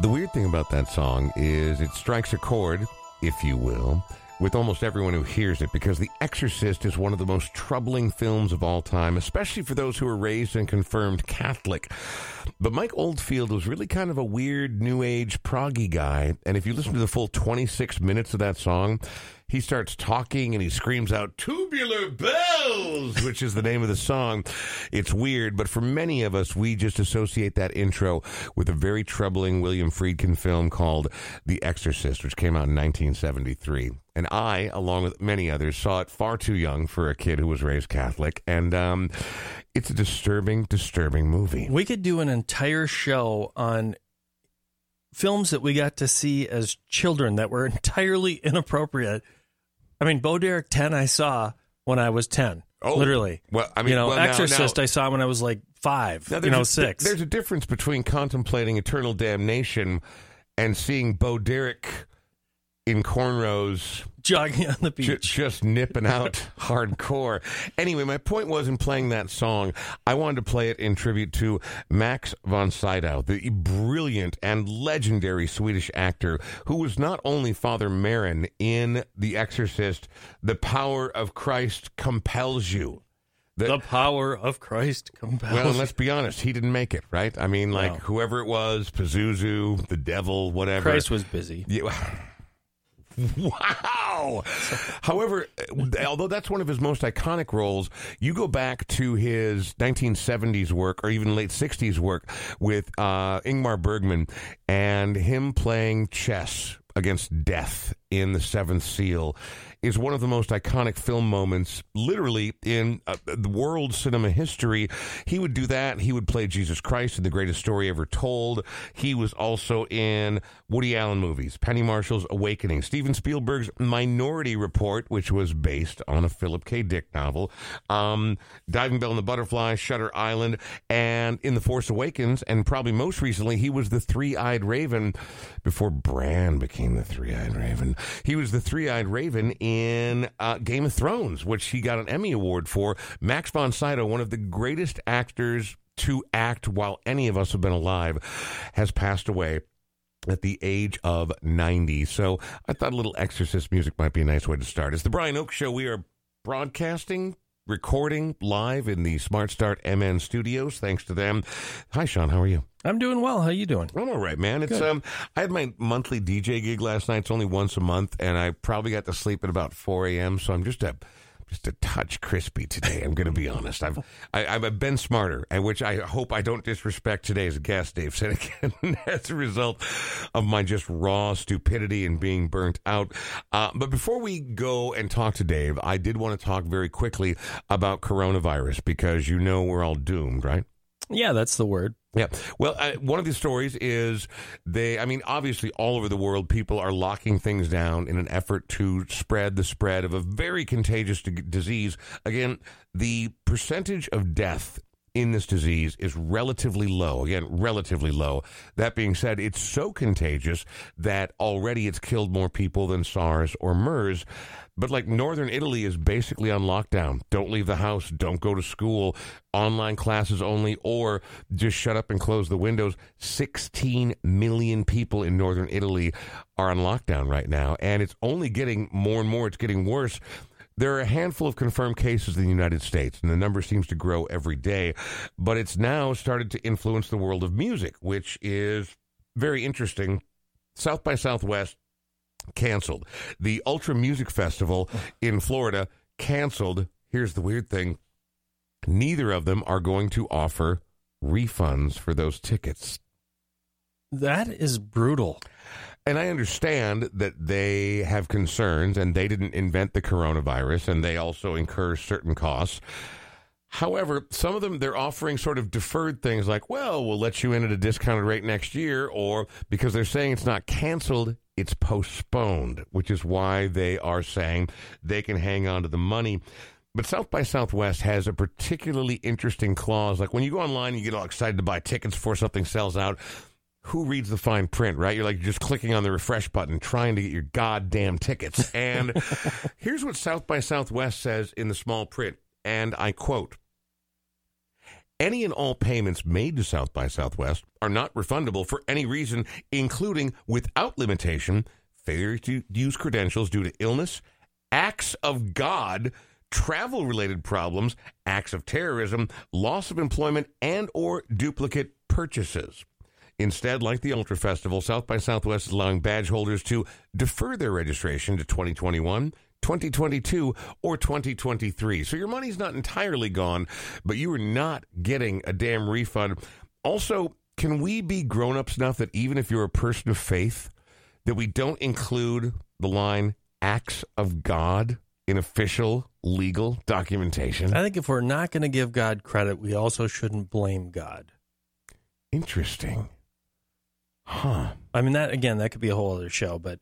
The weird thing about that song is it strikes a chord, if you will, with almost everyone who hears it because The Exorcist is one of the most troubling films of all time, especially for those who are raised and confirmed Catholic. But Mike Oldfield was really kind of a weird new age proggy guy, and if you listen to the full 26 minutes of that song, he starts talking and he screams out tubular bells which is the name of the song. It's weird but for many of us we just associate that intro with a very troubling william friedkin film called the exorcist which came out in 1973 and i along with many others saw it far too young for a kid who was raised catholic. And um, it's a disturbing disturbing movie. We could do an entire show on films that we got to see as children that were entirely inappropriate. I mean, Bo Derek 10 I saw when I was 10. Oh, literally. well, I mean, you know, well, now- Exorcist now- I saw when I was like five, you there's know, a, six. There's a difference between contemplating eternal damnation and seeing Bo Derek in cornrows Jogging on the beach. ju- just nipping out hardcore. Anyway, my point was in playing that song, I wanted to play it in tribute to Max von Sydow, the brilliant and legendary Swedish actor who was not only Father Merrin in The Exorcist, The Power of Christ Compels You. the power of Christ compels. Well, and let's be honest, he didn't make it, right? I mean, like No. whoever it was, Pazuzu, the devil, whatever. Christ was busy. Yeah. Wow. However, although that's one of his most iconic roles, you go back to his 1970s work or even late 60s work with uh, Ingmar Bergman and him playing chess against death in The Seventh Seal is one of the most iconic film moments, literally, in uh, the world cinema history. He would do that. He would play Jesus Christ in The Greatest Story Ever Told. He was also in Woody Allen movies, Penny Marshall's Awakening, Steven Spielberg's Minority Report, which was based on a Philip K. Dick novel, um, Diving Bell and the Butterfly, Shutter Island, and in The Force Awakens, and probably most recently, he was the Three Eyed Raven before Bran became the Three Eyed Raven. He was the Three Eyed Raven in uh, Game of Thrones, which he got an Emmy Award for. Max von Sydow, one of the greatest actors to act while any of us have been alive, has passed away at the age of 90. So I thought a little exorcist music might be a nice way to start. It's the Brian Oake Show. We are broadcasting, recording live in the Smart Start MN studios. Thanks to them. Hi, Sean. How are you? I'm doing well. How you doing? I'm all right, man. It's Good. um, I had my monthly DJ gig last night. It's only once a month, and I probably got to sleep at about 4 a.m. So I'm just a just a touch crispy today. I'm going to be honest. I've I, I've been smarter, and which I hope I don't disrespect today's guest, Dave Sinykin, as a result of my just raw stupidity and being burnt out. Uh, but before we go and talk to Dave, I did want to talk very quickly about coronavirus because you know we're all doomed, right? Yeah, that's the word. Yeah. Well, one of these stories is they, I mean, obviously, all over the world, people are locking things down in an effort to spread the spread of a very contagious d- disease. Again, the percentage of death in this disease is relatively low. Again, relatively low. That being said, it's so contagious that already it's killed more people than SARS or MERS. But like northern Italy is basically on lockdown. Don't leave the house, don't go to school, online classes only, or just shut up and close the windows. 16 million people in northern Italy are on lockdown right now, and it's only getting more and more, it's getting worse. There are a handful of confirmed cases in the United States, and the number seems to grow every day. But it's now started to influence the world of music, which is very interesting. South by Southwest canceled. The Ultra Music Festival in Florida canceled. Here's the weird thing neither of them are going to offer refunds for those tickets. That is brutal. And I understand that they have concerns and they didn't invent the coronavirus and they also incur certain costs. However, some of them they're offering sort of deferred things like, well, we'll let you in at a discounted rate next year, or because they're saying it's not canceled, it's postponed, which is why they are saying they can hang on to the money. But South by Southwest has a particularly interesting clause. Like when you go online, you get all excited to buy tickets before something sells out. Who reads the fine print, right? You're like just clicking on the refresh button, trying to get your goddamn tickets. And here's what South by Southwest says in the small print, and I quote Any and all payments made to South by Southwest are not refundable for any reason, including without limitation, failure to use credentials due to illness, acts of God, travel related problems, acts of terrorism, loss of employment, and or duplicate purchases. Instead, like the Ultra Festival, South by Southwest is allowing badge holders to defer their registration to 2021, 2022, or 2023. So your money's not entirely gone, but you are not getting a damn refund. Also, can we be grown ups enough that even if you're a person of faith, that we don't include the line acts of God in official legal documentation? I think if we're not going to give God credit, we also shouldn't blame God. Interesting. Huh. I mean, that again, that could be a whole other show, but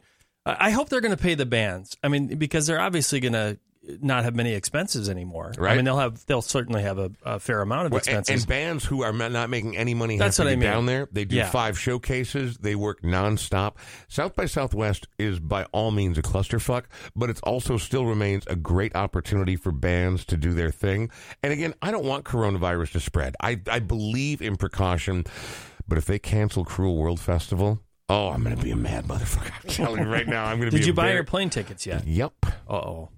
I hope they're going to pay the bands. I mean, because they're obviously going to not have many expenses anymore. Right. I mean, they'll have, they'll certainly have a, a fair amount of Well, expenses. and bands who are not making any money That's have to what I be mean. down there. They do Yeah. five showcases. They work nonstop. South by Southwest is by all means a clusterfuck, but it also still remains a great opportunity for bands to do their thing. And again, I don't want coronavirus to spread. I, I believe in precaution, but if they cancel Cruel World Festival, oh, I'm going to be a mad motherfucker. I'm telling you right now, I'm going to be. Did you a buy very- your plane tickets yet? Yep. Uh oh.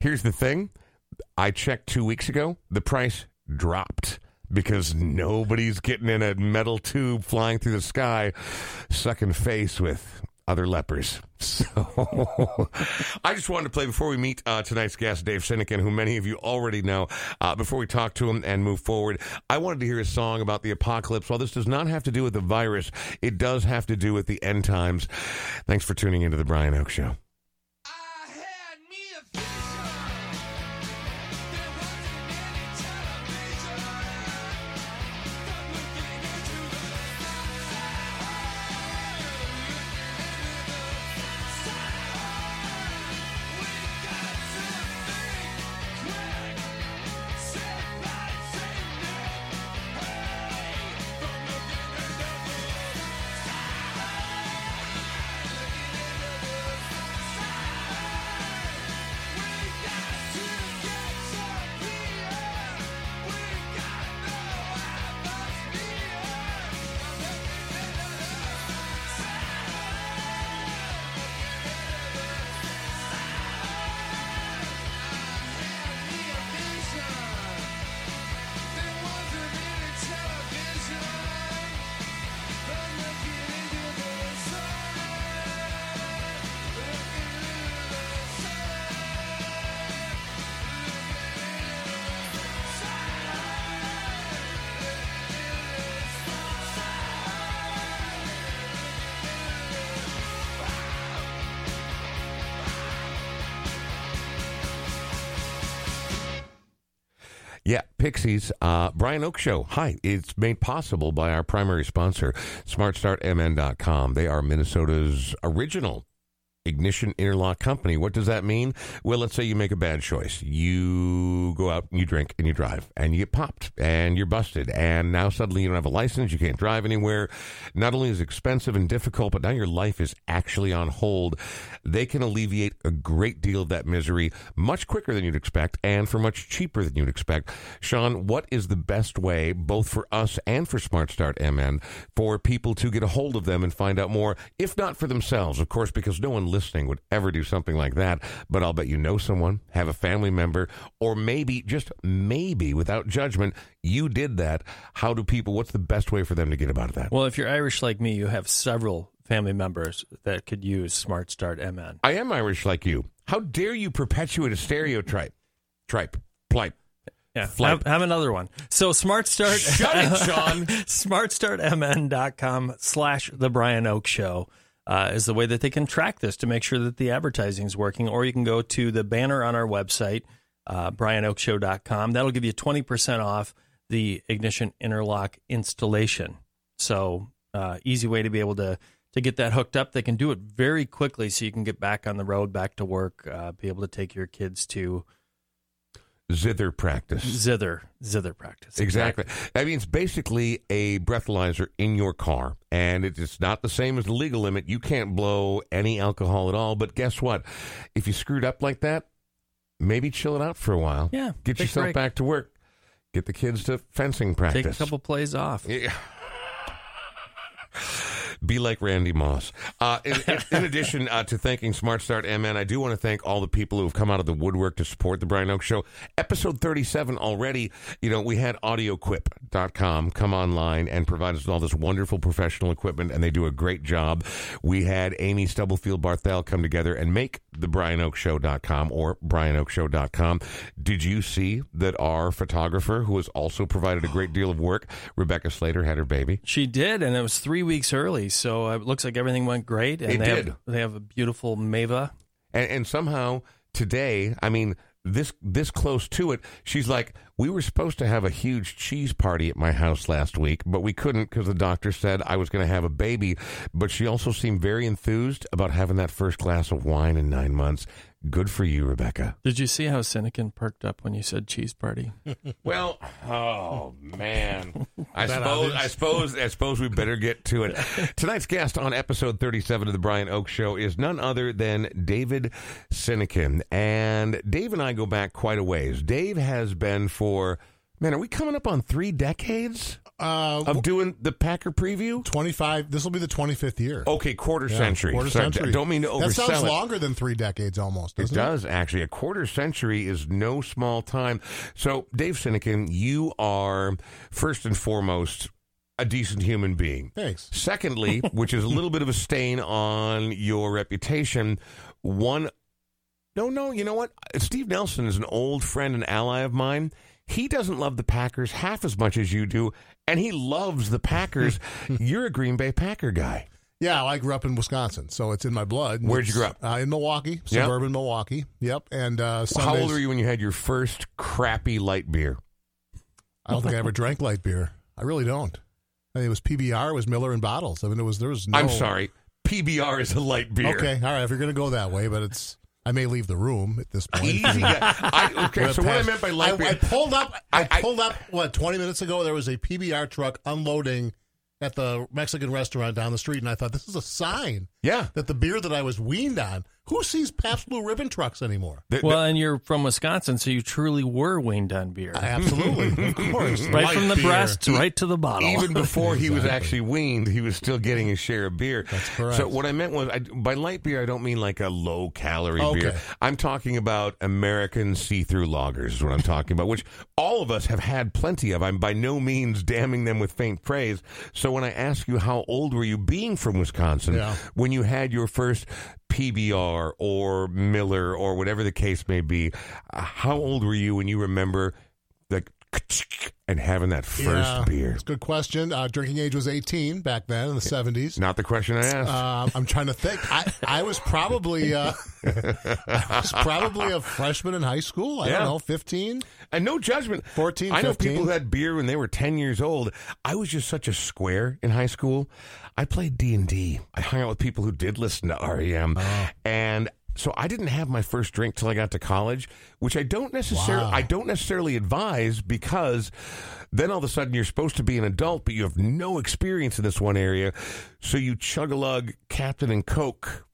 Here's the thing I checked two weeks ago, the price dropped because nobody's getting in a metal tube flying through the sky, sucking face with other lepers. So I just wanted to play before we meet uh, tonight's guest, Dave Sinykin, who many of you already know. Uh, before we talk to him and move forward, I wanted to hear a song about the apocalypse. While this does not have to do with the virus, it does have to do with the end times. Thanks for tuning into the Brian Oake Show. Yeah, Pixies. Uh, Brian Oake Show. Hi. It's made possible by our primary sponsor, SmartStartMN.com. They are Minnesota's original ignition interlock company. What does that mean? Well, let's say you make a bad choice. You go out and you drink and you drive and you get popped and you're busted. And now suddenly you don't have a license. You can't drive anywhere. Not only is it expensive and difficult, but now your life is actually on hold. They can alleviate a great deal of that misery much quicker than you'd expect and for much cheaper than you'd expect. Sean, what is the best way, both for us and for Smart Start MN, for people to get a hold of them and find out more, if not for themselves, of course, because no one listening would ever do something like that. But I'll bet you know someone, have a family member, or maybe, just maybe, without judgment, you did that. How do people, what's the best way for them to get about that? Well, if you're Irish like me, you have several family members that could use Smart Start MN. I am Irish like you. How dare you perpetuate a stereotype? Tripe, plipe. Yeah, have, have another one. So Smart Start, Shut it, Sean. smartstartmn.com slash the Brian Oake Show uh, is the way that they can track this to make sure that the advertising is working. Or you can go to the banner on our website, uh, brianoakeshow.com. That'll give you 20% off the ignition interlock installation. So uh, easy way to be able to to get that hooked up. They can do it very quickly so you can get back on the road, back to work, uh, be able to take your kids to Zither practice. zither zither practice. Exactly. I mean, it's basically a breathalyzer in your car, and it's not the same as the legal limit. You can't blow any alcohol at all. But guess what? If you screwed up like that, maybe chill it out for a while. Yeah, Get yourself break. back to work. Get the kids to fencing practice. Take a couple plays off. Yeah. Be like Randy Moss. Uh, in, in- addition uh, to thanking Smart Start MN, I do want to thank all the people who have come out of the woodwork to support the Brian Oake Show. Episode 37 already, you know, we had audioquip.com come online and provide us with all this wonderful professional equipment, and they do a great job. We had Amy Stubblefield Barthel come together and make the BrianOakeShow.com or BrianOakeShow.com. Did you see that our photographer, who has also provided a great deal of work, Rebecca Slater, had her baby? She did, and it was three weeks early, so uh, it looks like everything went great. And It they did. Have, they have a beautiful Mava. and, and somehow today, I mean, this this close to it, she's like, we were supposed to have a huge cheese party at my house last week, but we couldn't because the doctor said I was going to have a baby. But she also seemed very enthused about having that first glass of wine in nine months. Good for you, Rebecca. Did you see how Sinykin perked up when you said cheese party? Well, oh man, I suppose? I suppose, I suppose we better get to it. Tonight's guest on episode thirty-seven of the Brian Oake Show is none other than David Sinykin, and Dave and I go back quite a ways. Dave has been for man, are we coming up on three decades Uh, of doing the Packer preview? 25. This will be the 25th year. Okay, quarter Yeah, century. Quarter Sorry, century. Don't mean to oversell That sounds it. longer than three decades almost. It does actually. A quarter century is no small time. So, Dave Sinykin, you are first and foremost a decent human being. Thanks. Secondly, which is a little bit of a stain on your reputation, one. No, no, you know what? Steve Nelson is an old friend and ally of mine. He doesn't love the Packers half as much as you do, and he loves the Packers. You're a Green Bay Packer guy. Yeah, I grew up in Wisconsin, so it's in my blood. Where'd you grow up? Uh, in Milwaukee, suburban Milwaukee. Yep. And uh, How old were you when you had your first crappy light beer? I don't think I ever drank light beer. I really don't. I think it was PBR. It was Miller in bottles. I mean, it was there was no. I'm sorry. PBR is a light beer. Okay, all right. If you're going to go that way, but it's. I may leave the room at this point. Easy. I, okay, so what I meant by light I. I pulled up. I, I- I- pulled up. What twenty minutes ago? There was a PBR truck unloading at the Mexican restaurant down the street, and I thought this is a sign yeah. that the beer that I was weaned on. Who sees Pabst Blue Ribbon trucks anymore? The- the- Well, and you're from Wisconsin, so you truly were weaned on beer. Absolutely, of course. right Light from the beer. breast right to the bottle. even before he was actually weaned, he was still getting his share of beer. That's correct. So what I meant was, I, by light beer, I don't mean like a low calorie Okay. beer. I'm talking about American see through lagers. Is what I'm talking about, which all of us have had plenty of. I'm by no means damning them with faint praise. So when I ask you how old were you, being from Wisconsin, Yeah. when you had your first PBR or Miller or whatever the case may be, uh, how old were you when you remember and having that first Yeah, beer? It's a good question. Uh, drinking age was 18 back then in the 70s. Not the question I asked. Um, I'm trying to think. I, I was probably uh, I was probably a freshman in high school. I Yeah. don't know, 15. and no judgment. 14, I know people who had beer when they were 10 years old. I was just such a square in high school. I played D&D. I hung out with people who did listen to REM. Oh. And so I didn't have my first drink till I got to college, which I don't necessarily Wow. I don't necessarily advise because then all of a sudden you're supposed to be an adult but you have no experience in this one area. So you chug a lug Captain and Coke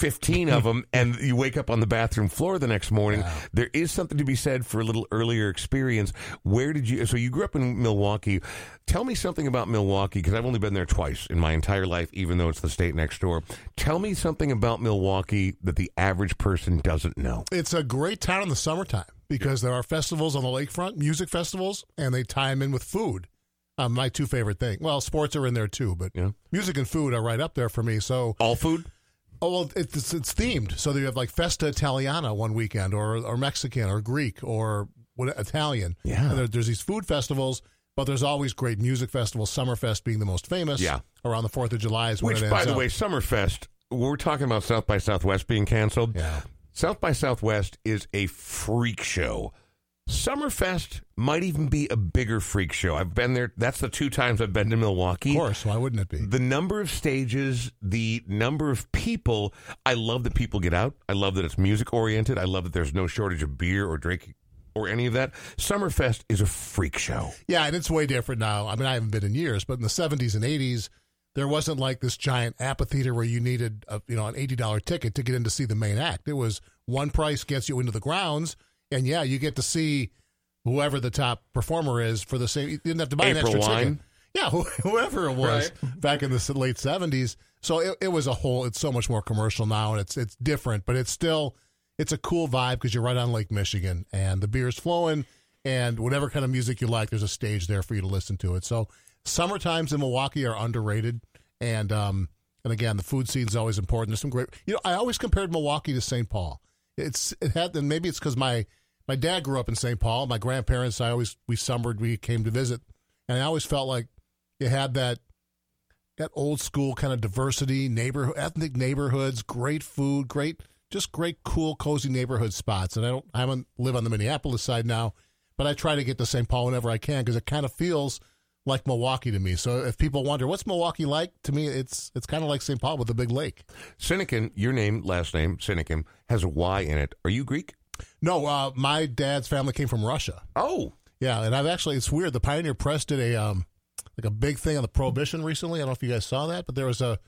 15 of them and you wake up on the bathroom floor the next morning there is something to be said for a little earlier experience where did you so you grew up in milwaukee tell me something about milwaukee because i've only been there twice in my entire life even though it's the state next door tell me something about milwaukee that the average person doesn't know It's a great town in the summertime because there are festivals on the lakefront, music festivals, and they tie them in with food. Um, my two favorite things. Well, sports are in there too, but Yeah. music and food are right up there for me. So, all food oh well, it's it's themed. So you have like Festa Italiana one weekend, or or Mexican, or Greek, or what Italian. Yeah. And there, there's these food festivals, but there's always great music festivals. Summerfest being the most famous. Yeah. Around the Fourth of July is when which by the up. way summerfest we're talking about south by southwest being canceled Yeah. South by Southwest is a freak show. Summerfest might even be a bigger freak show. I've been there. That's the two times I've been to Milwaukee. Of course, why wouldn't it be? The number of stages, the number of people. I love that people get out. I love that it's music oriented. I love that there's no shortage of beer or drink or any of that. Summerfest is a freak show. Yeah, and it's way different now. I mean, I haven't been in years, but in the 70s and 80s, there wasn't like this giant amphitheater where you needed a, you know an $80 ticket to get in to see the main act. It was one price gets you into the grounds, and yeah, you get to see whoever the top performer is for the same. You didn't have to buy an extra Wine? ticket. Yeah, who- whoever it was back in the late seventies. So it, it was a whole. It's so much more commercial now, and it's it's different, but it's still it's a cool vibe because you're right on Lake Michigan, and the beer's flowing, and whatever kind of music you like, there's a stage there for you to listen to it. So summer times in Milwaukee are underrated, and um and again, the food scene is always important. There's some great. You know, I always compared Milwaukee to St. Paul. It's it had, and maybe it's because my my dad grew up in St. Paul. My grandparents, I always we summered, we came to visit, and I always felt like you had that that old school kind of diversity, neighborhood, ethnic neighborhoods, great food, great, just great, cool, cozy neighborhood spots. And I don't, I haven't live on the Minneapolis side now, but I try to get to St. Paul whenever I can because it kind of feels like Milwaukee to me. So if people wonder what's Milwaukee like, to me, it's it's kind of like St. Paul with a big lake. Sinykin, your name, last name, Sinykin, has a Y in it. Are you Greek? No, uh, my dad's family came from Russia. Oh, Yeah, and I've actually it's weird. The Pioneer Press did a um like a big thing on the prohibition recently. I don't know if you guys saw that, but there was a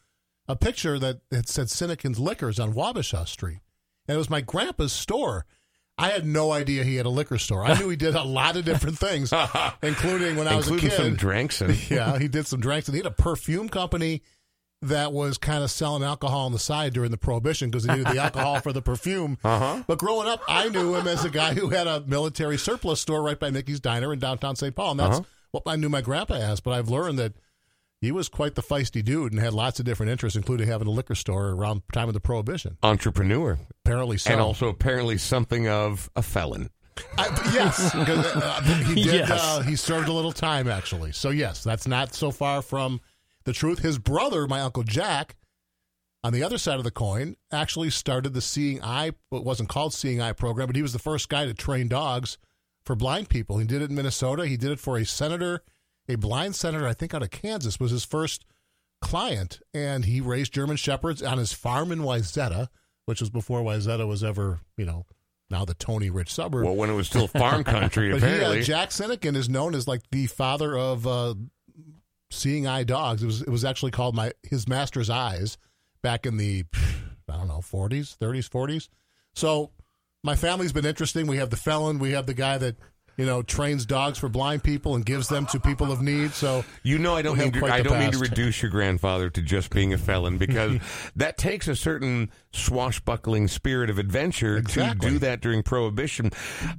a picture that it said Sinykin's Liquors on Wabasha Street. And it was my grandpa's store. I had no idea he had a liquor store. I knew he did a lot of different things, including when I was a kid. some drinks and yeah, he did some drinks, and he had a perfume company that was kind of selling alcohol on the side during the prohibition because he needed the alcohol for the perfume. Uh-huh. But growing up, I knew him as a guy who had a military surplus store right by Mickey's Diner in downtown St. Paul, and that's Uh-huh. what I knew my grandpa as. But I've learned that he was quite the feisty dude and had lots of different interests, including having a liquor store around the time of the prohibition. entrepreneur, Apparently, so. and also apparently something of a felon. I, yes, uh, he did. Yes. Uh, he served a little time actually. So yes, that's not so far from the truth. His brother, my uncle Jack, on the other side of the coin, actually started the Seeing Eye. It wasn't called Seeing Eye program, but he was the first guy to train dogs for blind people. He did it in Minnesota. He did it for a senator, a blind senator, I think out of Kansas, was his first client, and he raised German shepherds on his farm in Wayzata, which was before Wayzata was ever, you know, now the Tony Rich suburb. Well, when it was still farm country, But he, apparently. uh, Jack Sinykin is known as like the father of uh, seeing eye dogs. It was it was actually called my his master's eyes back in the I don't know forties, thirties, forties. So my family's been interesting. We have the felon. We have the guy that you know trains dogs for blind people and gives them to people of need. So You know, I don't mean to, I don't mean to reduce your grandfather to just being a felon because that takes a certain swashbuckling spirit of adventure Exactly. to do that during Prohibition.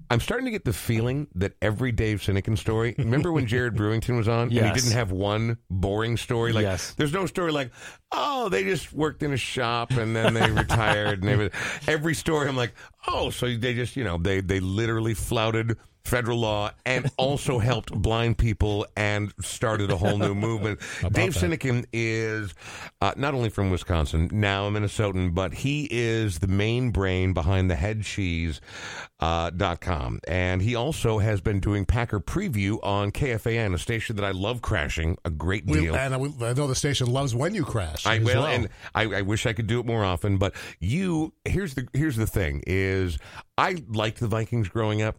I'm starting to get the feeling that every Dave Sinykin story. Remember when Jared Brewington was on and he didn't have one boring story? Like, Yes. there's no story like, oh, they just worked in a shop and then they retired and everything. Every story, I'm like, oh, so they just you know they they literally flouted federal law and also helped blind people and started a whole new movement. Dave that? Sinykin is uh, not only from Wisconsin, now a Minnesotan, but he is the main brain behind the headcheese uh, dot com. And he also has been doing Packer Preview on KFAN, a station that I love crashing, a great we, deal. and I, I know the station loves when you crash. I will, well. and I, I wish I could do it more often. But you, here's the here's the thing: is I liked the Vikings growing up.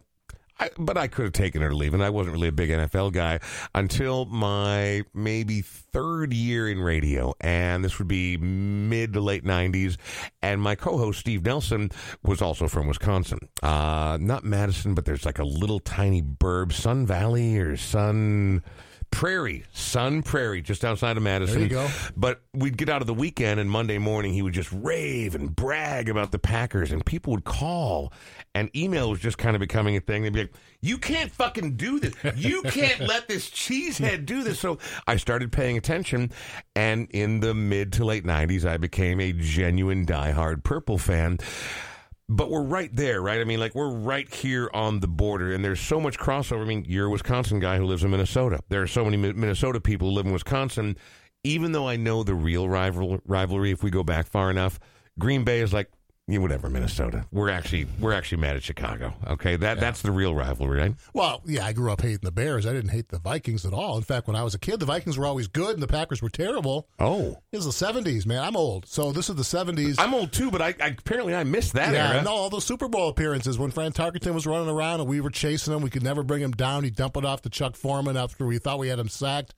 I, but I could have taken it or leave, and I wasn't really a big NFL guy until my maybe third year in radio, and this would be mid to late '90s. And my co-host Steve Nelson was also from Wisconsin, uh, not Madison, but there's like a little tiny burb, Sun Valley or Sun Prairie, Sun Prairie, just outside of Madison. There you go. But we'd get out of the weekend, and Monday morning he would just rave and brag about the Packers, and people would call, and email was just kind of becoming a thing. They'd be like, "You can't fucking do this. You can't let this cheesehead do this." So I started paying attention, and in the mid to late '90s, I became a genuine diehard Purple fan. But we're right there, right? I mean, like we're right here on the border, and there's so much crossover. I mean, you're a Wisconsin guy who lives in Minnesota. There are so many Minnesota people who live in Wisconsin. Even though I know the real rival rivalry, if we go back far enough, Green Bay is like, yeah, whatever, Minnesota. We're actually we're actually mad at Chicago. Okay, that that's the real rivalry, right? Well, yeah, I grew up hating the Bears. I didn't hate the Vikings at all. In fact, when I was a kid, the Vikings were always good and the Packers were terrible. Oh, It was the 70s, man. I'm old. So this is the 70s. I'm old too, but I, I apparently I missed that yeah, era. no, all those Super Bowl appearances when Fran Tarkenton was running around and we were chasing him. We could never bring him down. He'd dump it off to Chuck Foreman after we thought we had him sacked.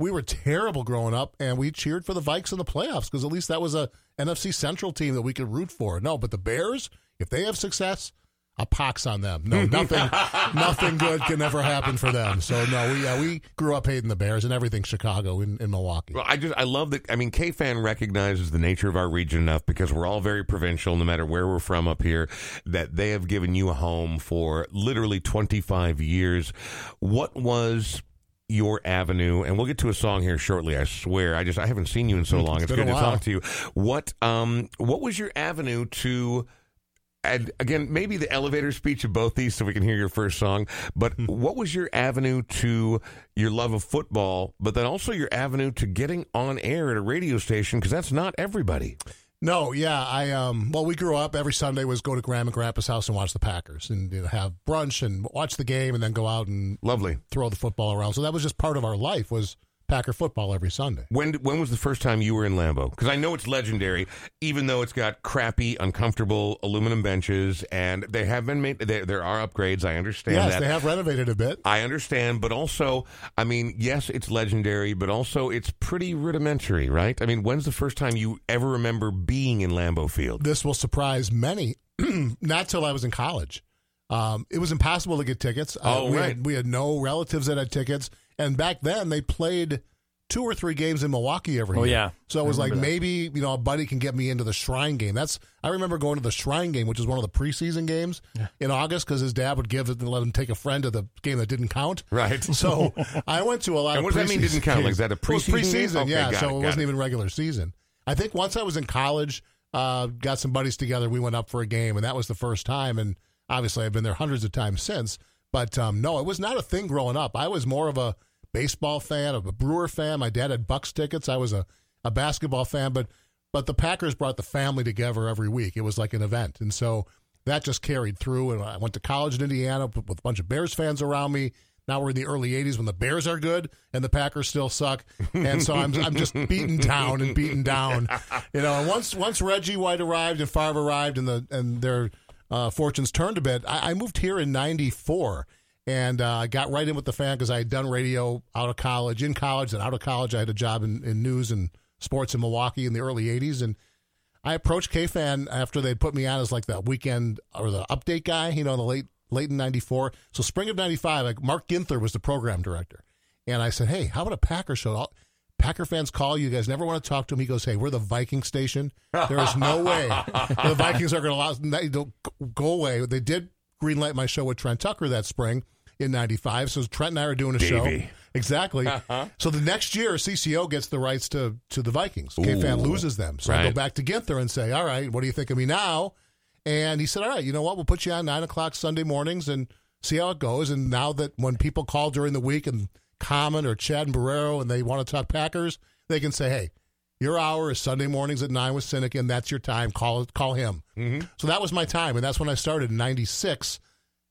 We were terrible growing up, and we cheered for the Vikes in the playoffs because at least that was a NFC Central team that we could root for. No, but the Bears, if they have success, a pox on them. No, nothing, nothing good can ever happen for them. So no, we uh, we grew up hating the Bears and everything Chicago in, in Milwaukee. Well, I just I love that. I mean, K fan recognizes the nature of our region enough because we're all very provincial, no matter where we're from up here. That they have given you a home for literally twenty five years. What was your avenue? And we'll get to a song here shortly. I swear. I just I haven't seen you in so long. It's, been good to talk to you. What um what was your avenue to? And again, maybe the elevator speech of both these so we can hear your first song. But Hmm. what was your avenue to your love of football, but then also your avenue to getting on air at a radio station? Because that's not everybody. No, yeah, I um. Well, we grew up every Sunday was go to Grandma and Grandpa's house and watch the Packers and you know, have brunch and watch the game and then go out and Lovely. throw the football around. So that was just part of our life was Packer football every Sunday. When when was the first time you were in Lambeau? Because I know it's legendary, even though it's got crappy, uncomfortable aluminum benches, and they have been made. There, there are upgrades. I understand yes, that. they have renovated a bit. I understand, but also, I mean, yes, it's legendary, but also it's pretty rudimentary, right? I mean, when's the first time you ever remember being in Lambeau Field? This will surprise many. Not till I was in college. Um, it was impossible to get tickets. Uh, Oh, we right. Had, we had no relatives that had tickets, and back then they played two or three games in Milwaukee every Oh, year. yeah. So it I was like that. maybe you know a buddy can get me into the Shrine game. That's I remember going to the Shrine game, which was one of the preseason games in August because his dad would give it and let him take a friend to the game that didn't count. Right. So I went to a lot And of what does that mean, didn't count? Like, is that a It was preseason game? preseason, Okay, yeah. so it, it wasn't it. even regular season. I think once I was in college, uh, got some buddies together. We went up for a game, and that was the first time. And obviously, I've been there hundreds of times since. But um, no, it was not a thing growing up. I was more of a baseball fan, of a Brewer fan. My dad had Bucks tickets. I was a, a basketball fan, but but the Packers brought the family together every week. It was like an event, and so that just carried through. And I went to college in Indiana with a bunch of Bears fans around me. Now we're in the early '80s when the Bears are good and the Packers still suck, and so I'm I'm just beaten down and beaten down, you know. And once once Reggie White arrived and Favre arrived and the and their uh, fortunes turned a bit, I, I moved here in '94 and uh, I got right in with the fan because I had done radio out of college, in college, and out of college. I had a job in, in news and sports in Milwaukee in the early '80s, and I approached KFan after they'd put me on as like the weekend or the update guy, you know, in the late late in '94. So spring of '95, like Mark Ginther was the program director, and I said, "Hey, how about a Packer show?" I'll, Packer fans call you guys never want to talk to him. He goes, "Hey, we're the Viking station. There is no way the Vikings are going to go away." They did greenlight my show with Trent Tucker that spring in '95. So Trent and I are doing a show. Davey. Exactly. Uh-huh. So the next year, CCO gets the rights to to the Vikings. K-Fan loses them. So I go back to Ginther and say, "All right, what do you think of me now?" And he said, "All right, you know what? We'll put you on nine o'clock Sunday mornings and see how it goes." And now that when people call during the week and Common or Chad and Barreiro and they want to talk Packers, they can say, "Hey, your hour is Sunday mornings at nine with Cynic, and that's your time. Call call him." Mm-hmm. So that was my time, and that's when I started in '96.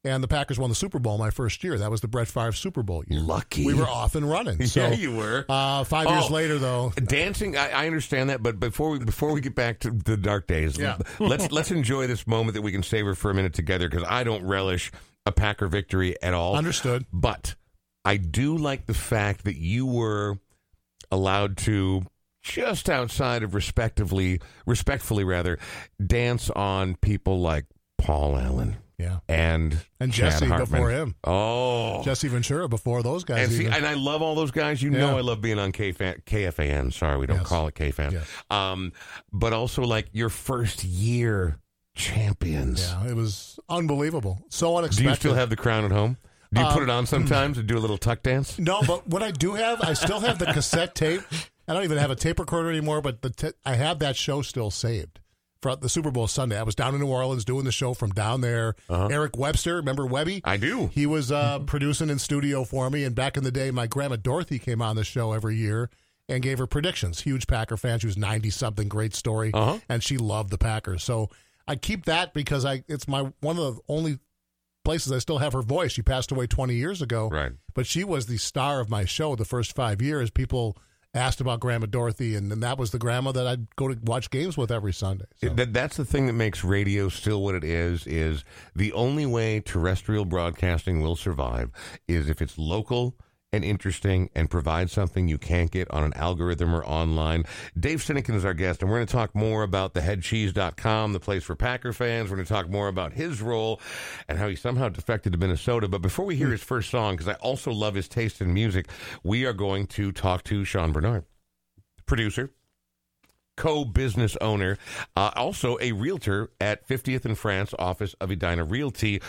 And the Packers won the Super Bowl my first year. That was the Brett Favre Super Bowl year. Lucky. We were off and running. So, yeah, you were. uh, five years Oh. later, though, Dancing, I, I understand that, but before we before we get back to the dark days, Yeah. let's let's enjoy this moment that we can savor for a minute together because I don't relish a Packer victory at all. understood. But I do like the fact that you were allowed to just outside of respectively respectfully rather dance on people like Paul Allen Yeah. and And Chad Jesse Hartman. before him. Oh. Jesse Ventura before those guys. and see, and I love all those guys. You Yeah. know, I love being on KFAN, KFAN. Sorry, we don't Yes. call it KFAN. Yes. Um, but also like your first year champions. yeah, it was unbelievable. So unexpected. Do you still have the crown at home? Do you Um, put it on sometimes and do a little tuck dance? No, but what I do have, I still have the cassette tape. I don't even have a tape recorder anymore, but the t- I have that show still saved for the Super Bowl Sunday. I was down in New Orleans doing the show from down there. Eric Webster, remember Webby? Uh-huh. I do. He was uh, producing in studio for me. And back in the day, my grandma Dorothy came on the show every year and gave her predictions. Huge Packer fan. She was 90 something. Great story. Uh-huh. And she loved the Packers. So I keep that because I it's my one of the only places I still have her voice. She passed away 20 years ago. Right. But she was the star of my show the first five years. People asked about Grandma Dorothy, and, and that was the grandma that I'd go to watch games with every Sunday. So. That, that's the thing that makes radio still what it is. Is the only way terrestrial broadcasting will survive is if it's local and interesting and provide something you can't get on an algorithm or online. Dave Sinykin is our guest, and we're going to talk more about theheadcheese.com, the place for Packer fans. We're going to talk more about his role and how he somehow defected to Minnesota. But before we hear his first song, because I also love his taste in music, we are going to talk to Sean Bernard, producer, co-business owner, uh, also a realtor at 50th and France office of Edina Realty.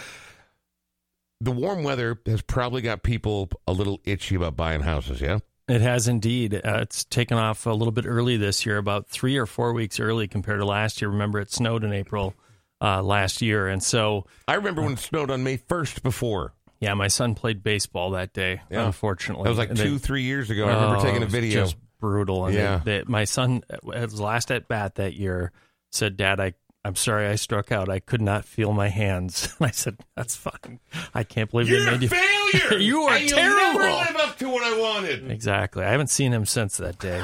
The warm weather has probably got people a little itchy about buying houses, yeah? It has indeed. Uh, it's taken off a little bit early this year, about three or four weeks early compared to last year. Remember, it snowed in April uh, last year. And so, I remember when it snowed on May 1st before. yeah, my son played baseball that day, Yeah. unfortunately. That was like And they- two, three years ago. I remember Oh, taking a it was video. Just brutal. And Yeah. they, they, my son, his last at bat that year, said, "Dad, I." I'm sorry I struck out. I could not feel my hands. I said, "That's fine. I can't believe they made you." failure! You are And you'll never terrible. live up to what I wanted. Exactly. I haven't seen him since that day.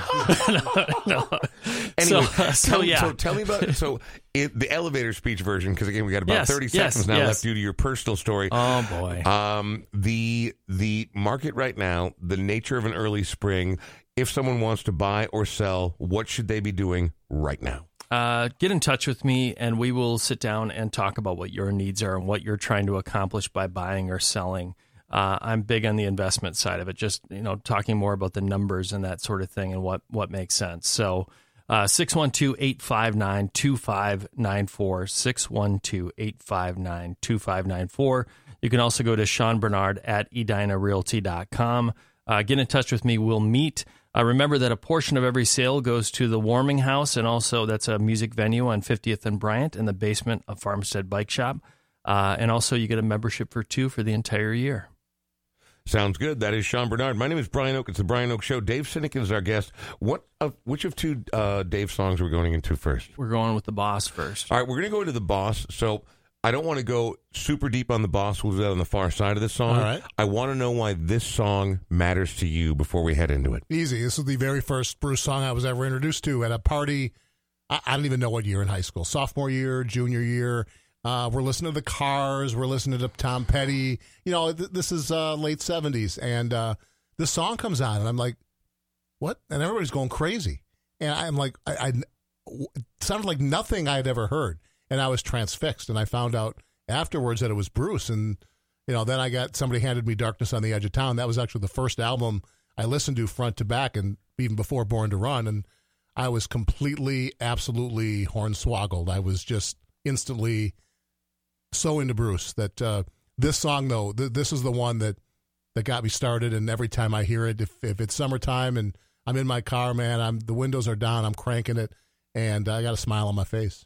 no, no. Anyway, so, so tell, yeah. so tell me about so it, the elevator speech version because again we got about Yes, thirty yes, seconds now yes. left due to your personal story. oh boy. Um, the the market right now, the nature of an early spring. If someone wants to buy or sell, what should they be doing right now? Uh, get in touch with me and we will sit down and talk about what your needs are and what you're trying to accomplish by buying or selling. Uh, I'm big on the investment side of it, just you know, talking more about the numbers and that sort of thing and what what makes sense. So, uh, six one two eight five nine two five nine four six one two eight five nine two five nine four. You can also go to Sean Bernard at edinarealty.com. Uh, get in touch with me. We'll meet. Uh, remember that a portion of every sale goes to the Warming House, and also that's a music venue on 50th and Bryant in the basement of Farmstead Bike Shop. Uh, and also, you get a membership for two for the entire year. Sounds good. That is Sean Bernard. My name is Brian Oake. It's the Brian Oake Show. Dave Sinykin is our guest. What of which of two uh, Dave songs are we going into first? We're going with the boss first. All right, we're going to go into the boss. So I don't want to go super deep on the boss. We'll do that on the far side of the song. All right. I want to know why this song matters to you before we head into it. Easy. This is the very first Bruce song I was ever introduced to at a party. I, I don't even know what year in high school, sophomore year, junior year. Uh, we're listening to the Cars. We're listening to Tom Petty. You know, th- this is uh, late seventies, and uh, this song comes on, and I'm like, "What?" And everybody's going crazy, and I'm like, I, I it sounded like nothing I had ever heard, and I was transfixed. And I found out afterwards that it was Bruce, and you know, then I got somebody handed me "Darkness on the Edge of Town." That was actually the first album I listened to front to back, and even before Born to Run, and I was completely, absolutely hornswoggled. I was just instantly so into Bruce that uh, this song, though, th- this is the one that that got me started. And every time I hear it, if if it's summertime and I'm in my car, man, I'm the windows are down, I'm cranking it, and I got a smile on my face.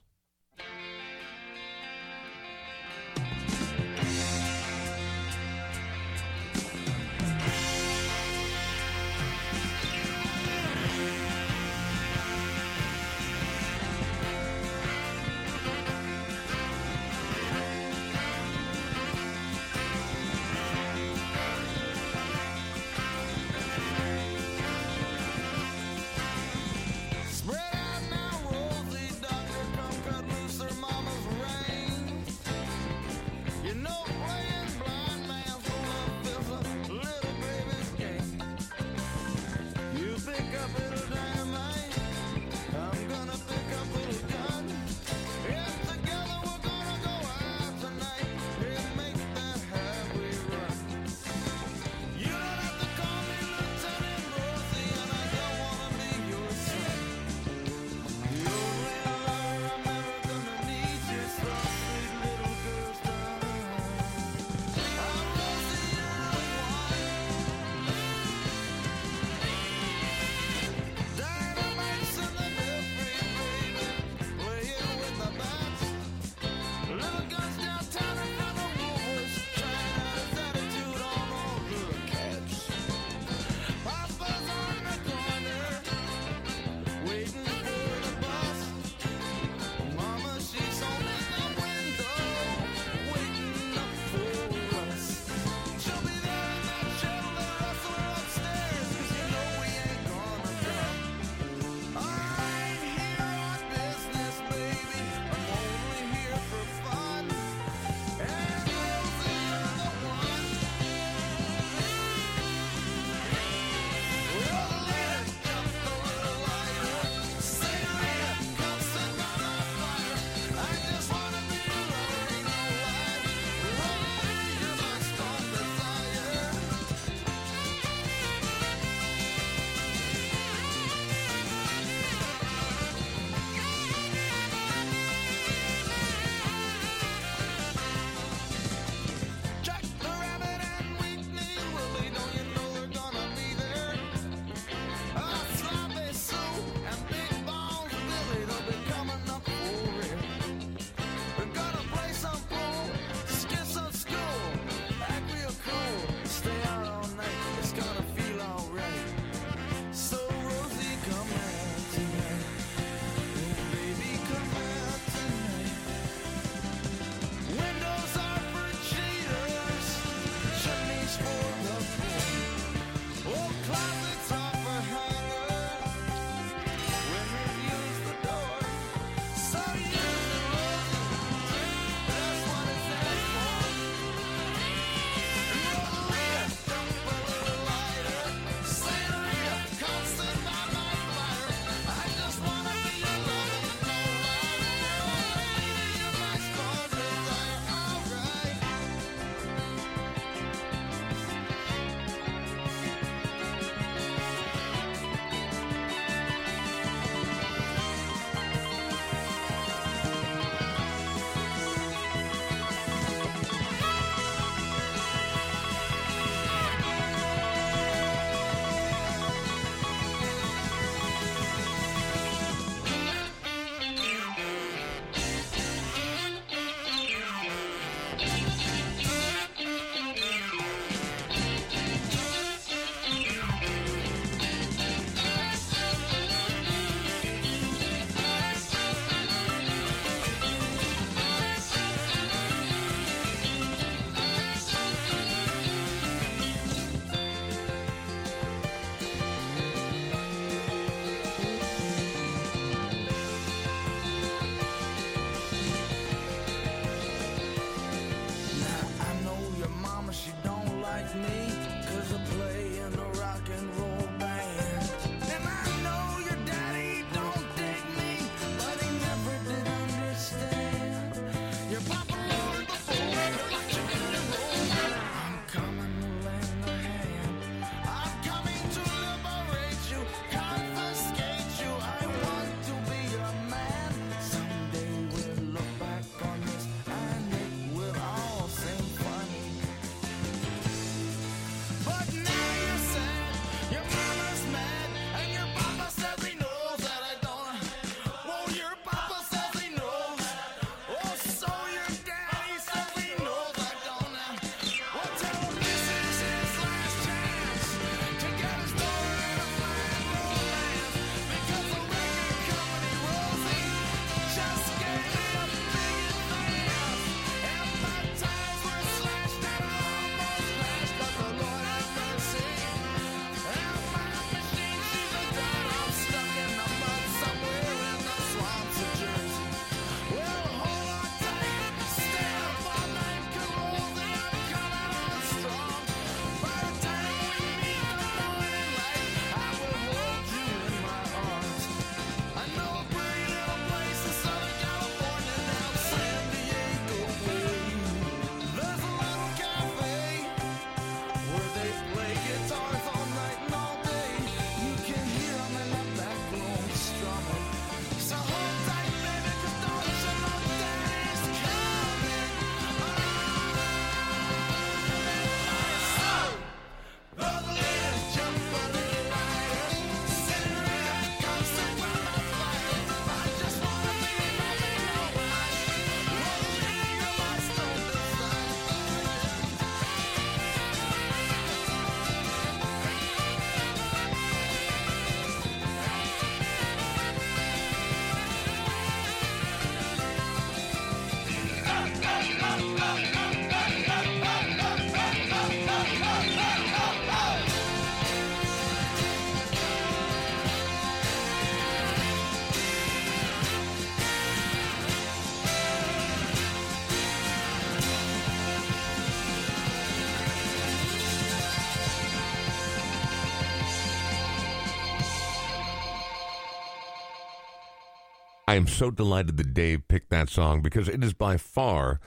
I am so delighted that Dave picked that song because it is by far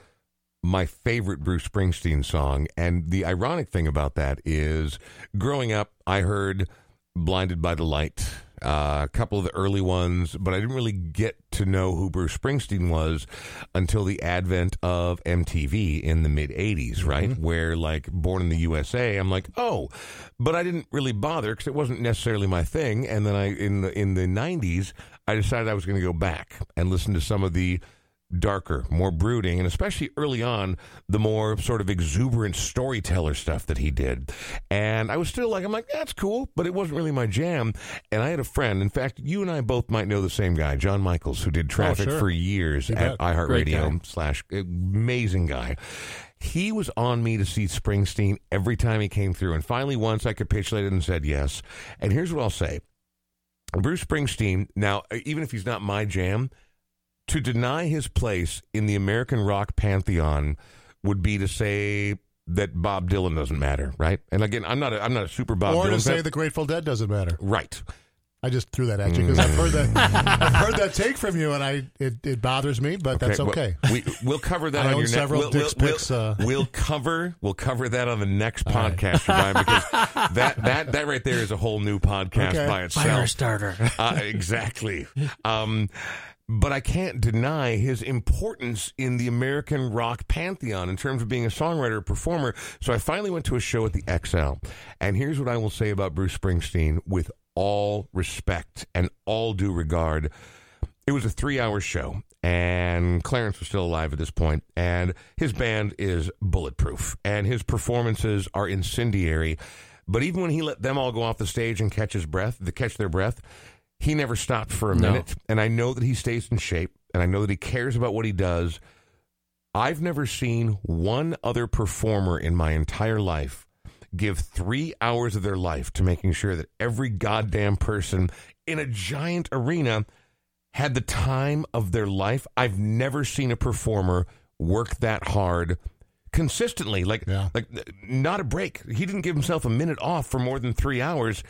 my favorite Bruce Springsteen song. And the ironic thing about that is growing up, I heard Blinded by the Light, uh, a couple of the early ones, but I didn't really get to know who Bruce Springsteen was until the advent of MTV in the mid 80s, right? Where, like, Born in the USA, I'm like, oh, but I didn't really bother because it wasn't necessarily my thing. And then I, in the, in the 90s, I decided I was going to go back and listen to some of the darker, more brooding, and especially early on, the more sort of exuberant storyteller stuff that he did. And I was still like, I'm like, that's cool, but it wasn't really my jam. And I had a friend, in fact, you and I both might know the same guy, John Michaels, who did traffic sure. for years You at iHeartRadio slash uh, amazing guy. He was on me to see Springsteen every time he came through. And finally, once I capitulated and said yes. And here's what I'll say. Bruce Springsteen, now, uh, even if he's not my jam, to deny his place in the American rock pantheon would be to say that Bob Dylan doesn't matter, right? And again, I'm not a, I'm not a super Bob Dylan. or Dylan to say fan. the Grateful Dead doesn't matter. right. I just threw that at you because I've heard that. I've heard that take from you, and I it, it bothers me, but that's well, okay. we we'll cover that I on your next. several We'll, we'll, Picks, we'll, uh, we'll cover we'll cover that on the next podcast, Ryan, because that that that right there is a whole new podcast Okay. by itself. Fire starter. uh, exactly. Um, but I can't deny his importance in the American rock pantheon in terms of being a songwriter, performer. So I finally went to a show at the Xcel. And here's what I will say about Bruce Springsteen with all respect and all due regard. It was a three hour show, and Clarence was still alive at this point, and his band is bulletproof, and his performances are incendiary. But even when he let them all go off the stage and catch his breath, to catch their breath, he never stopped for a No. minute. And I know that he stays in shape, and I know that he cares about what he does. I've never seen one other performer in my entire life give three hours of their life to making sure that every goddamn person in a giant arena had the time of their life. I've never seen a performer work that hard consistently, like Yeah. like not a break. He didn't give himself a minute off for more than three hours.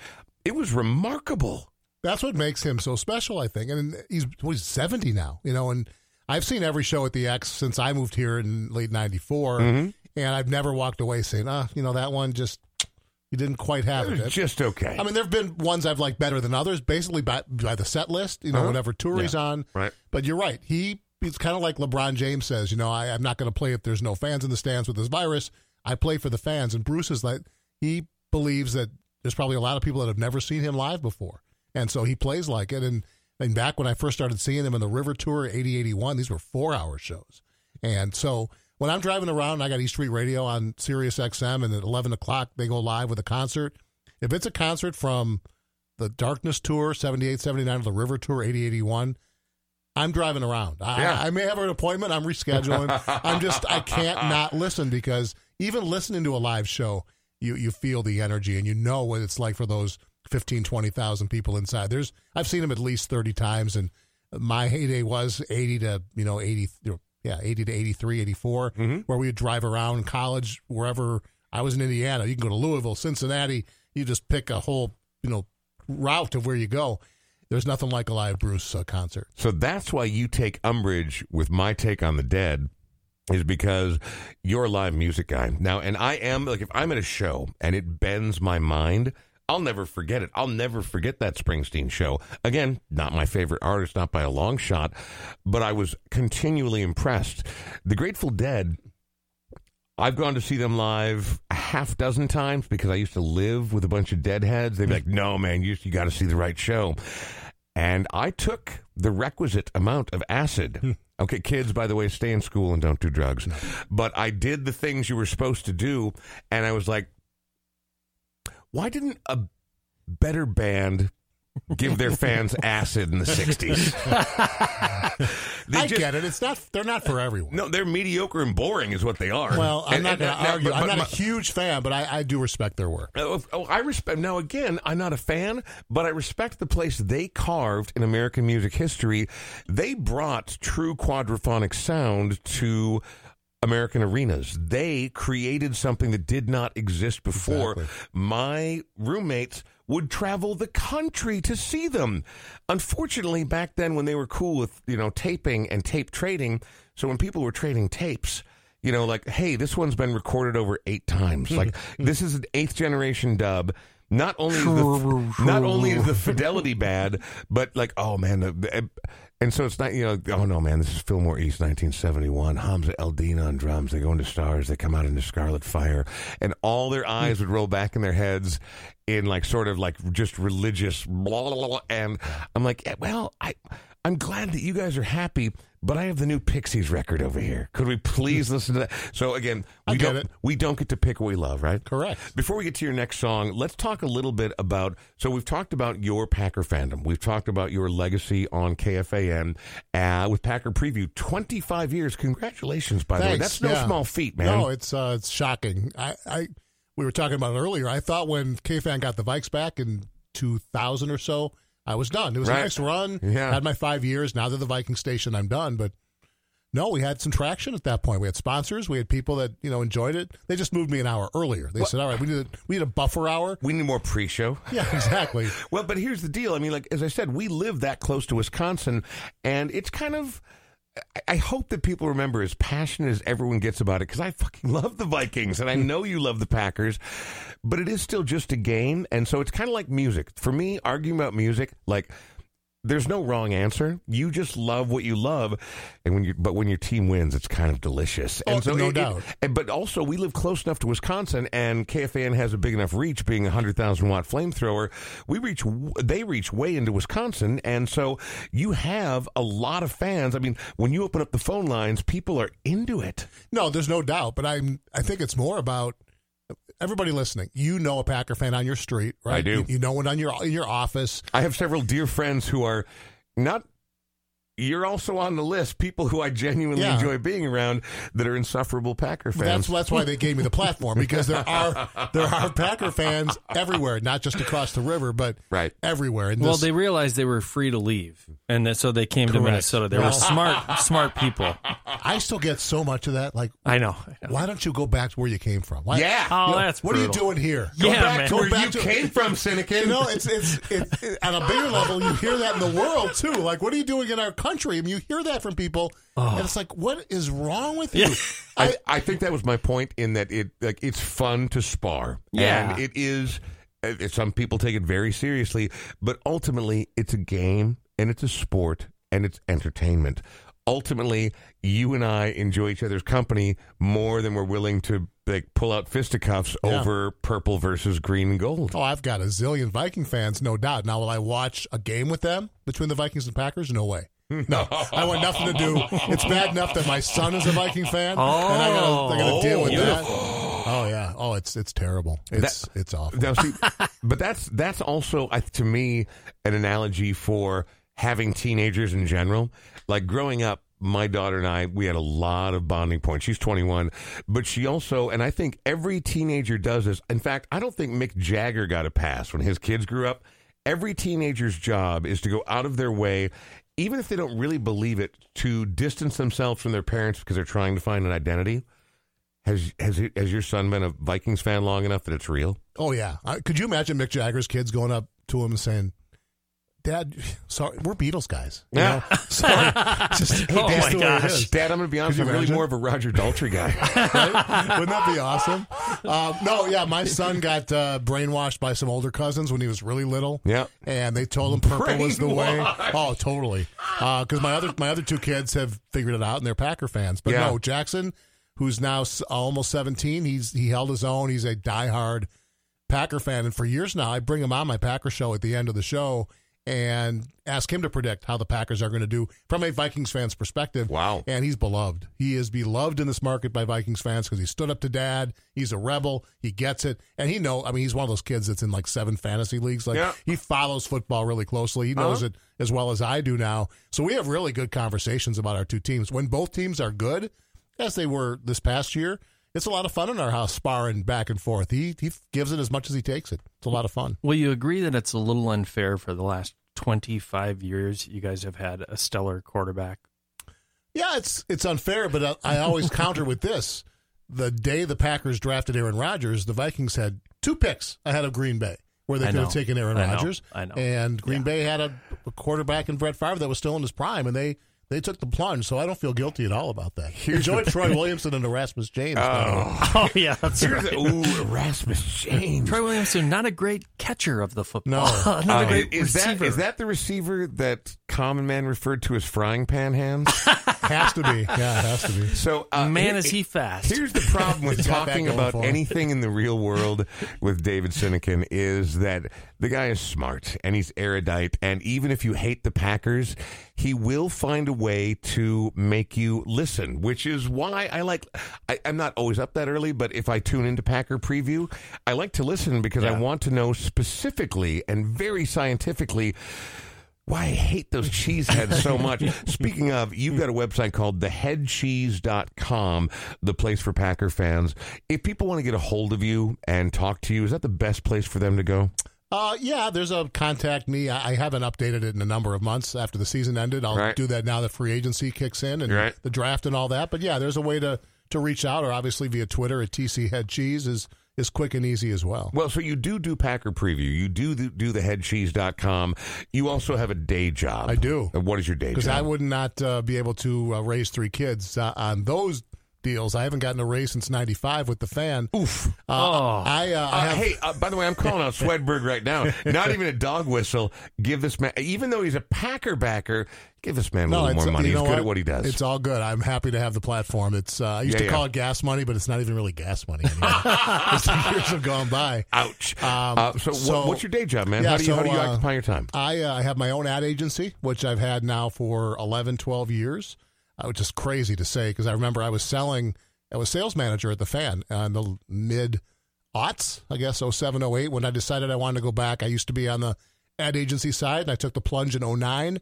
It was remarkable. That's what makes him so special, I think. And he's well, he's seventy now, you know. And I've seen every show at the X since I moved here in late '94, Mm-hmm. And I've never walked away saying, "Ah, you know, that one just you didn't quite have It it." just okay. I mean, there have been ones I've liked better than others, basically by, by the set list, you know, Uh-huh. whatever tour he's on. Right. But you're right. He It's kind of like LeBron James says, you know, I, I'm not going to play if there's no fans in the stands with this virus. I play for the fans. And Bruce is like, he believes that there's probably a lot of people that have never seen him live before. And so he plays like it. And, and back when I first started seeing him in the River Tour, 80 81, these were four hour shows. And so when I'm driving around, I got East Street Radio on Sirius XM, and at 11 o'clock, they go live with a concert. If it's a concert from the Darkness Tour, 78, 79, or the River Tour, 80, 81, I'm driving around. I, Yeah. I may have an appointment. I'm rescheduling. I'm just, I can't not listen because even listening to a live show, you, you feel the energy and you know what it's like for those 15, 20,000 people inside. There's, I've seen them at least 30 times and my heyday was 80 to, you know, 80, you know, yeah, 80 to 83, 84, where we would drive around college, wherever I was in Indiana. You can go to Louisville, Cincinnati. You just pick a whole, you know, route of where you go. There's nothing like a live Bruce uh, concert. So that's why you take umbrage with my take on the dead, is because you're a live music guy. Now, and I am, like, if I'm at a show and it bends my mind, I'll never forget it. I'll never forget that Springsteen show. Again, not my favorite artist, not by a long shot, but I was continually impressed. The Grateful Dead. I've gone to see them live a half dozen times because I used to live with a bunch of deadheads. They'd be like, no, man, you, you got to see the right show. And I took the requisite amount of acid. Hmm. Okay, kids, by the way, stay in school and don't do drugs. Hmm. But I did the things you were supposed to do. And I was like, why didn't a better band give their fans acid in the '60s. They I just- get it. It's not. They're not for everyone. No, they're mediocre and boring, is what they are. Well, I'm And- not going to uh, argue. but- I'm but not a huge fan, but I, I do respect their work. Oh, oh, I respect. Now, again, I'm not a fan, but I respect the place they carved in American music history. They brought true quadraphonic sound to American arenas. They created something that did not exist before. Exactly. My roommates would travel the country to see them. Unfortunately, back then when they were cool with, you know, taping and tape trading, so when people were trading tapes, you know, like, hey, this one's been recorded over eight times. Hmm. Like, this is an eighth generation dub. Not only is the, not only is the fidelity bad, but like, oh man, the, the- and so it's not, you know, oh no, man, this is Fillmore East, 1971. Hamza Eldina on drums. They go into stars. They come out into Scarlet Fire, and all their eyes would roll back in their heads in like sort of like just religious blah blah blah. And I'm like, eh, well, I I'm glad that you guys are happy, but I have the new Pixies record over here. Could we please listen to that? So again, we don't it. we don't get to pick what we love, right? Correct. Before we get to your next song, let's talk a little bit about. So we've talked about your Packer fandom. We've talked about your legacy on KFAN uh, with Packer Preview. Twenty five years. Congratulations, by the way. That's no Yeah. small feat, man. No, it's uh, it's shocking. I, I we were talking about it earlier. I thought when KFan got the Vikes back in 2000 or so, I was done. It was Right. a nice run. Yeah. Had my five years. Now they're the Viking station. I'm done. But no, we had some traction at that point. We had sponsors. We had people that you know enjoyed it. They just moved me an hour earlier. They said, "All right, we need a, we need a buffer hour." we need more pre-show. Yeah, exactly. Well, but here's the deal. I mean, like as I said, we live that close to Wisconsin, and it's kind of. I- hope that people remember as passionate as everyone gets about it because I fucking love the Vikings and I know you love the Packers, but it is still just a game, and so it's kind of like music. For me, arguing about music, like there's no wrong answer. You just love what you love, and when you but when your team wins, it's kind of delicious. Oh, and so no it- it- doubt. and- but also, we live close enough to Wisconsin, and KFAN has a big enough reach, being a hundred thousand watt flamethrower. We reach, they reach way into Wisconsin, and so you have a lot of fans. I mean, when you open up the phone lines, people are into it. No, there's no doubt. But I'm I think it's more about everybody listening. You know a Packer fan on your street, right? I do. You, you know one on your in your office. I have several dear friends who are not. You're also on the list. People who I genuinely Yeah. enjoy being around that are insufferable Packer fans. That's that's why they gave me the platform because there are there are Packer fans everywhere, not just across the river, but Right. everywhere. And Well, this- they realized they were free to leave, and that, so they came to Minnesota. They were smart, smart people. I still get so much of that. Like, I know. I know. why don't you go back to where you came from? Why, Yeah. Oh, you know, that's what are you doing here? Go Yeah, back man. Go where back you to- came from, Sinykin. You know, it's it's it, it, on a bigger level. You hear that in the world too. Like, what are you doing in our country? I mean, you hear that from people, and it's like, what is wrong with you? I, I think that was my point in that it like it's fun to spar. Yeah. And it is uh, some people take it very seriously, but ultimately it's a game and it's a sport and it's entertainment. Ultimately, you and I enjoy each other's company more than we're willing to like pull out fisticuffs Yeah. over purple versus green and gold. Oh, I've got a zillion Viking fans, no doubt. Now, will I watch a game with them between the Vikings and Packers? No way. No, I want nothing to do. It's bad enough that my son is a Viking fan, and I gotta, I gotta deal with that. Oh, oh yeah. Oh, it's it's terrible. It's it's awful. Now, see, but that's that's also to me an analogy for having teenagers in general. Like growing up, my daughter and I, we had a lot of bonding points. She's 21, but she also, and I think every teenager does this. In fact, I don't think Mick Jagger got a pass when his kids grew up. Every teenager's job is to go out of their way, even if they don't really believe it, to distance themselves from their parents because they're trying to find an identity. Has has has your son been a Vikings fan long enough that it's real? Oh yeah. I, could you imagine Mick Jagger's kids going up to him and saying, "Dad, sorry, we're Beatles guys. You Yeah. know? sorry, just Oh, that's my the way it gosh. Dad, I'm going to be honest. Could I'm you really more of a Roger Daltrey guy. right? Wouldn't that be awesome? Um, no, yeah, my son got uh, brainwashed by some older cousins when he was really little. Yeah. and they told him purple was the way. Oh, totally. Because my other my other two kids have figured it out, and they're Packer fans. But Yeah. no, Jackson, who's now almost seventeen, he's he held his own. He's a diehard Packer fan, and for years now, I bring him on my Packer show at the end of the show. And ask him to predict how the Packers are going to do from a Vikings fan's perspective. Wow. And he's beloved. He is beloved in this market by Vikings fans because he stood up to dad. He's a rebel. He gets it. And he know, I mean, he's one of those kids that's in like seven fantasy leagues. Like Yeah. he follows football really closely. He knows Uh-huh. it as well as I do now. So we have really good conversations about our two teams. When both teams are good, as they were this past year, it's a lot of fun in our house sparring back and forth. He he gives it as much as he takes it. It's a lot of fun. Will you agree that it's a little unfair for the last 25 years you guys have had a stellar quarterback? Yeah, it's it's unfair, but I, I always counter with this: the day the Packers drafted Aaron Rodgers, the Vikings had two picks ahead of Green Bay, where they I could have taken Aaron I know. Rodgers. I know. And Green Yeah. Bay had a, a quarterback in Brett Favre that was still in his prime, and they they took the plunge. So I don't feel guilty at all about that. Enjoy Troy Williamson and Erasmus James. by the way. Oh, yeah, that's Here's right. the- ooh, Erasmus James. Troy Williamson, not a great catcher of the football. No. not a Uh, great is that receiver. is that the receiver that Common Man referred to as frying pan hands? has to be, yeah, it has to be. So, uh, Man, here- is he fast. Here's the problem with He's got that talking about anything in the real world with David Sinykin is that the guy is smart and he's erudite, and even if you hate the Packers, he will find a way to make you listen. Which is why I like. I, I'm not always up that early, but if I tune into Packer preview, I like to listen because I want to know specifically and very scientifically why I hate those cheeseheads so much. Speaking of, you've got a website called theheadcheese.com, the place for Packer fans. If people want to get a hold of you and talk to you, is that the best place for them to go? Uh, yeah, there's a contact me. I, I haven't updated it in a number of months after the season ended. I'll Right. do that now that free agency kicks in and Right. the draft and all that. But yeah, there's a way to to reach out, or obviously via Twitter at TC Head Cheese is is quick and easy as well. Well, so you do do Packer preview. You do do the, do theheadcheese.com. You also have a day job. I do. And What is your day Because job? I would not uh, be able to uh, raise three kids uh, on those deals. I haven't gotten a raise since '95 with the fan. Oof. Uh, Oh. I, uh, I Uh, have. hey, uh, by the way, I'm calling out Swedberg right now. Not even a dog whistle. Give this man, even though he's a Packer backer, give this man a little more money. you He's know good at what he does. It's all good. I'm happy to have the platform. It's uh, I used Yeah, to yeah. call it gas money, but it's not even really gas money anymore. As the years have gone by. Ouch. Um, uh, so, so- what's your day job, man? Yeah, how do you, how so, do you uh, occupy your time? I uh, I have my own ad agency, which I've had now for 11, 12 years, uh, which is crazy to say because I remember I was selling, I was sales manager at the fan in the mid aughts, I guess, 07, 08, when I decided I wanted to go back. I used to be on the ad agency side, and I took the plunge in 09.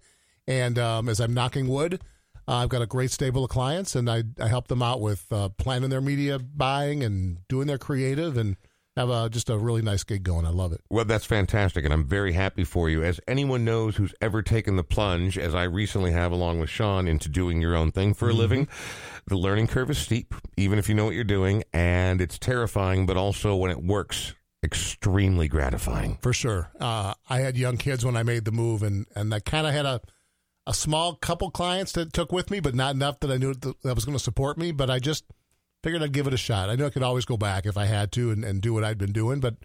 And um, as I'm knocking wood, uh, I've got a great stable of clients, and I, I help them out with uh, planning their media buying and doing their creative and have a, just a really nice gig going. I love it. Well, that's fantastic, and I'm very happy for you. As anyone knows who's ever taken the plunge, as I recently have along with Sean, into doing your own thing for a living, the learning curve is steep, even if you know what you're doing, and it's terrifying, but also when it works, extremely gratifying. For sure. Uh, I had young kids when I made the move, and, and I kind of had a, a small couple clients that took with me, but not enough that I knew that was going to support me. But I just figured I'd give it a shot. I knew I could always go back if I had to and, and do what I'd been doing. But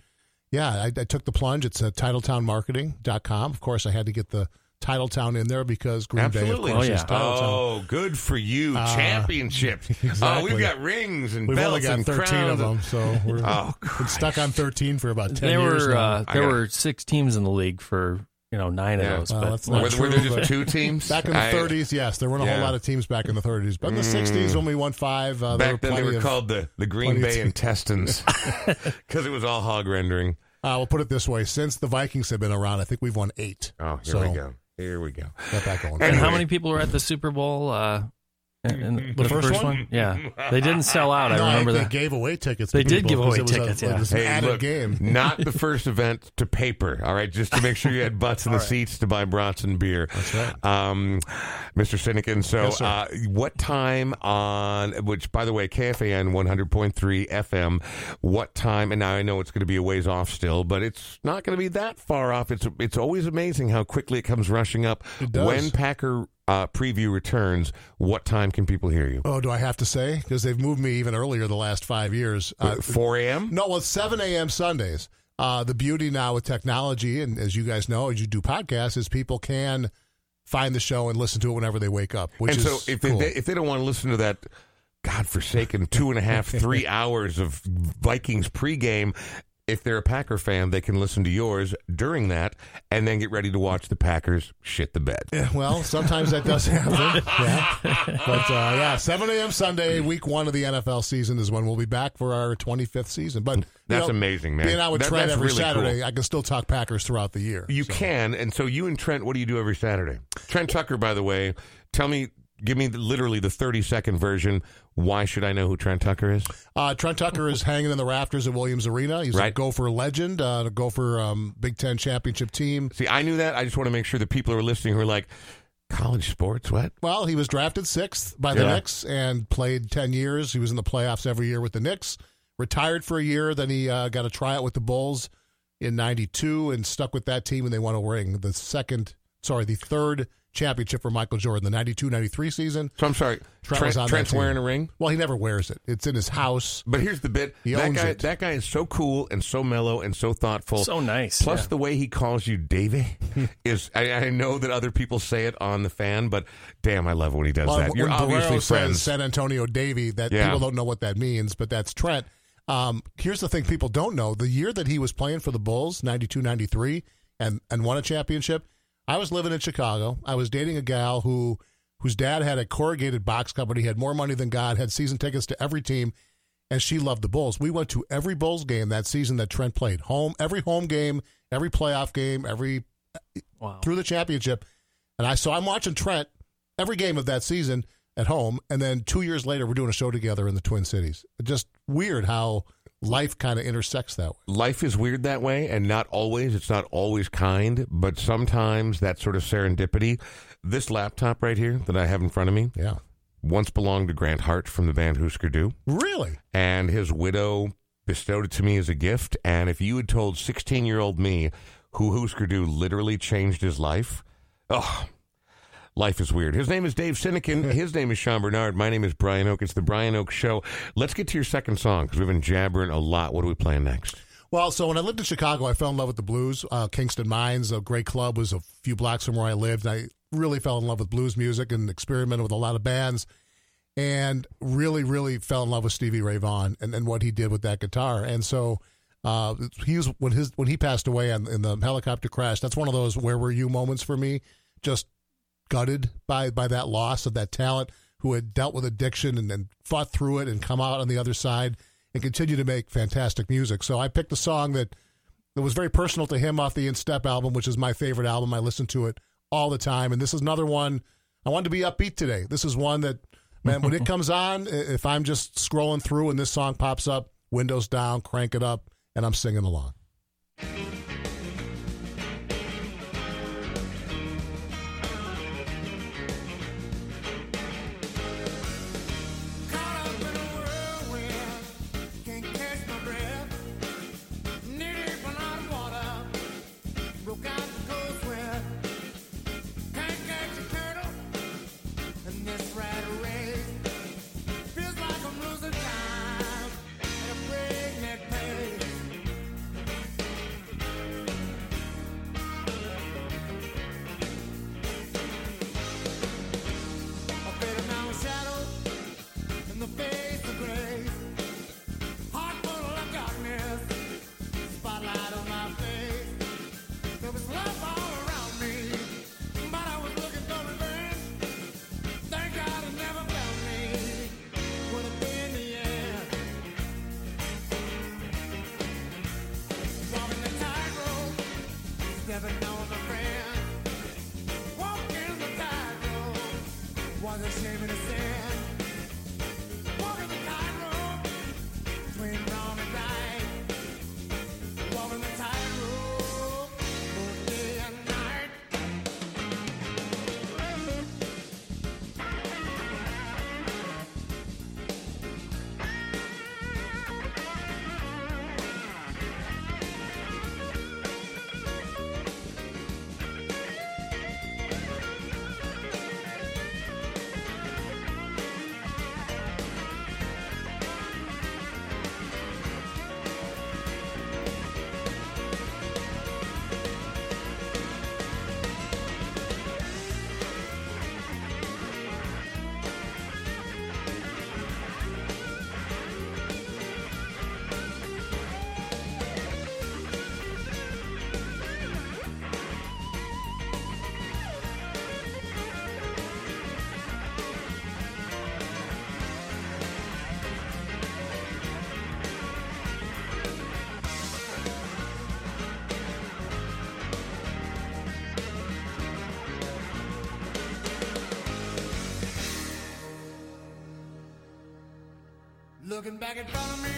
yeah, I, I took the plunge. It's at TitletownMarketing.com. Of course, I had to get the Titletown in there because Green Bay, of Absolutely. course, Oh, is yeah. Titletown. Oh, good for you. Uh, Championship. Oh, exactly. we've got rings and We've belts only got and 13 crowns. of them, so we're Oh, stuck on 13 for about 10 there years were now. uh, there gotta- were six teams in the league for you know nine Yeah. of those. Well, but that's not Were, true, were there just two teams? Back in the I- 30s, yes, there weren't a Yeah. whole lot of teams back in the 30s, but in the 60s when we won five, uh, Back then, they were of. called the, the Green Bay. Intestines because it was all hog rendering. Uh, we'll put it this way: since the Vikings have been around, I think we've won eight. Oh, here So, we go. Here we go. Got that going. and Anyway. how many people were at the Super Bowl? Uh, in- in the, first one? Yeah, they didn't sell out. I remember they that. gave away tickets. They did give away it was a- tickets, yeah. It was an Hey, added look, game. not the first event to paper. All right, just to make sure you had butts in the seats to buy brats and beer. That's right. Um, Mr. Sinykin, so Yes, uh, what time on, which, by the way, KFAN 100.3 FM, what time, and now I know it's going to be a ways off still, but it's not going to be that far off. It's, it's always amazing how quickly it comes rushing up. It does. When Packer uh, preview returns, what time can people hear you? Oh, do I have to say? Because they've moved me even earlier the last five years. Uh, 4 a.m.? no, well, it's 7 a.m. Sundays. Uh, the beauty now with technology, and as you guys know, as you do podcasts, is people can find the show and listen to it whenever they wake up, which and is so if cool. they, if they don't want to listen to that godforsaken two and a half three hours of Vikings pregame, if they're a Packer fan, they can listen to yours during that and then get ready to watch the Packers shit the bed. Yeah, well, sometimes that does happen. Yeah. But uh, yeah, 7 a.m. Sunday, week one of the NFL season is when we'll be back for our 25th season. But That's know, amazing, man. Being out with That- Trent every really Saturday, cool. I can still talk Packers throughout the year. You So, can, and so you and Trent, what do you do every Saturday? Trent Tucker, by the way, tell me, give me the, literally the thirty second version. Why should I know who Trent Tucker is? Uh, Trent Tucker is hanging in the rafters at Williams Arena. He's a Gopher legend, uh, a Gopher um, Big Ten championship team. See, I knew that. I just want to make sure the people who are listening who are like, college sports, what? Well, he was drafted sixth by the Yeah. Knicks and played 10 years. He was in the playoffs every year with the Knicks. Retired for a year. Then he uh, got a tryout with the Bulls in 92 and stuck with that team, and they won a ring. The second, sorry, the third championship for Michael Jordan, the 92 93 season. So I'm sorry, Trent Trent, on that Trent's team. wearing a ring. Well, he never wears it, it's in his house. But here's the bit: He that owns guy, it. that guy is so cool and so mellow and so thoughtful. So nice. Plus, yeah. the way he calls you Davey is, I, I know that other people say it on the fan, but damn, I love when he does Well, that. You're when obviously Barreiro says friends. San Antonio Davy, that Yeah. people don't know what that means, but that's Trent. Um, here's the thing people don't know. The year that he was playing for the Bulls, 92 93, and, and won a championship, I was living in Chicago. I was dating a gal who whose dad had a corrugated box company, had more money than God, had season tickets to every team, and she loved the Bulls. We went to every Bulls game that season that Trent played. Home, every home game, every playoff game, every wow. through the championship. And I so I'm watching Trent every game of that season at home, and then two years later we're doing a show together in the Twin Cities. Just weird how life kind of intersects that way. Life is weird that way, and not always. It's not always kind, but sometimes that sort of serendipity. This laptop right here that I have in front of me Yeah, once belonged to Grant Hart from the band Husker Du. really. and his widow bestowed it to me as a gift. And if you had told 16 year old me who Husker Du literally changed his life, oh, life is weird. His name is Dave Sinykin. His name is Sean Bernard. My name is Brian Oake. It's the Brian Oake Show. Let's get to your second song because we've been jabbering a lot. What are we playing next? Well, so when I lived in Chicago, I fell in love with the blues. Uh, Kingston Mines, a great club, was a few blocks from where I lived. I really fell in love with blues music and experimented with a lot of bands, and really, really fell in love with Stevie Ray Vaughan and, and what he did with that guitar. And so uh, he was when his when he passed away in, in the helicopter crash. That's one of those "Where were you?" moments for me. Just gutted by by that loss of that talent who had dealt with addiction and, then fought through it and come out on the other side and continue to make fantastic music. So I picked a song that that was very personal to him off the In Step album, which is my favorite album. I listen to it all the time, and this is another one. I wanted to be upbeat today. This is one that, man, when it comes on, if I'm just scrolling through and this song pops up, windows down, crank it up, and I'm singing along. never know. Looking back in front of me,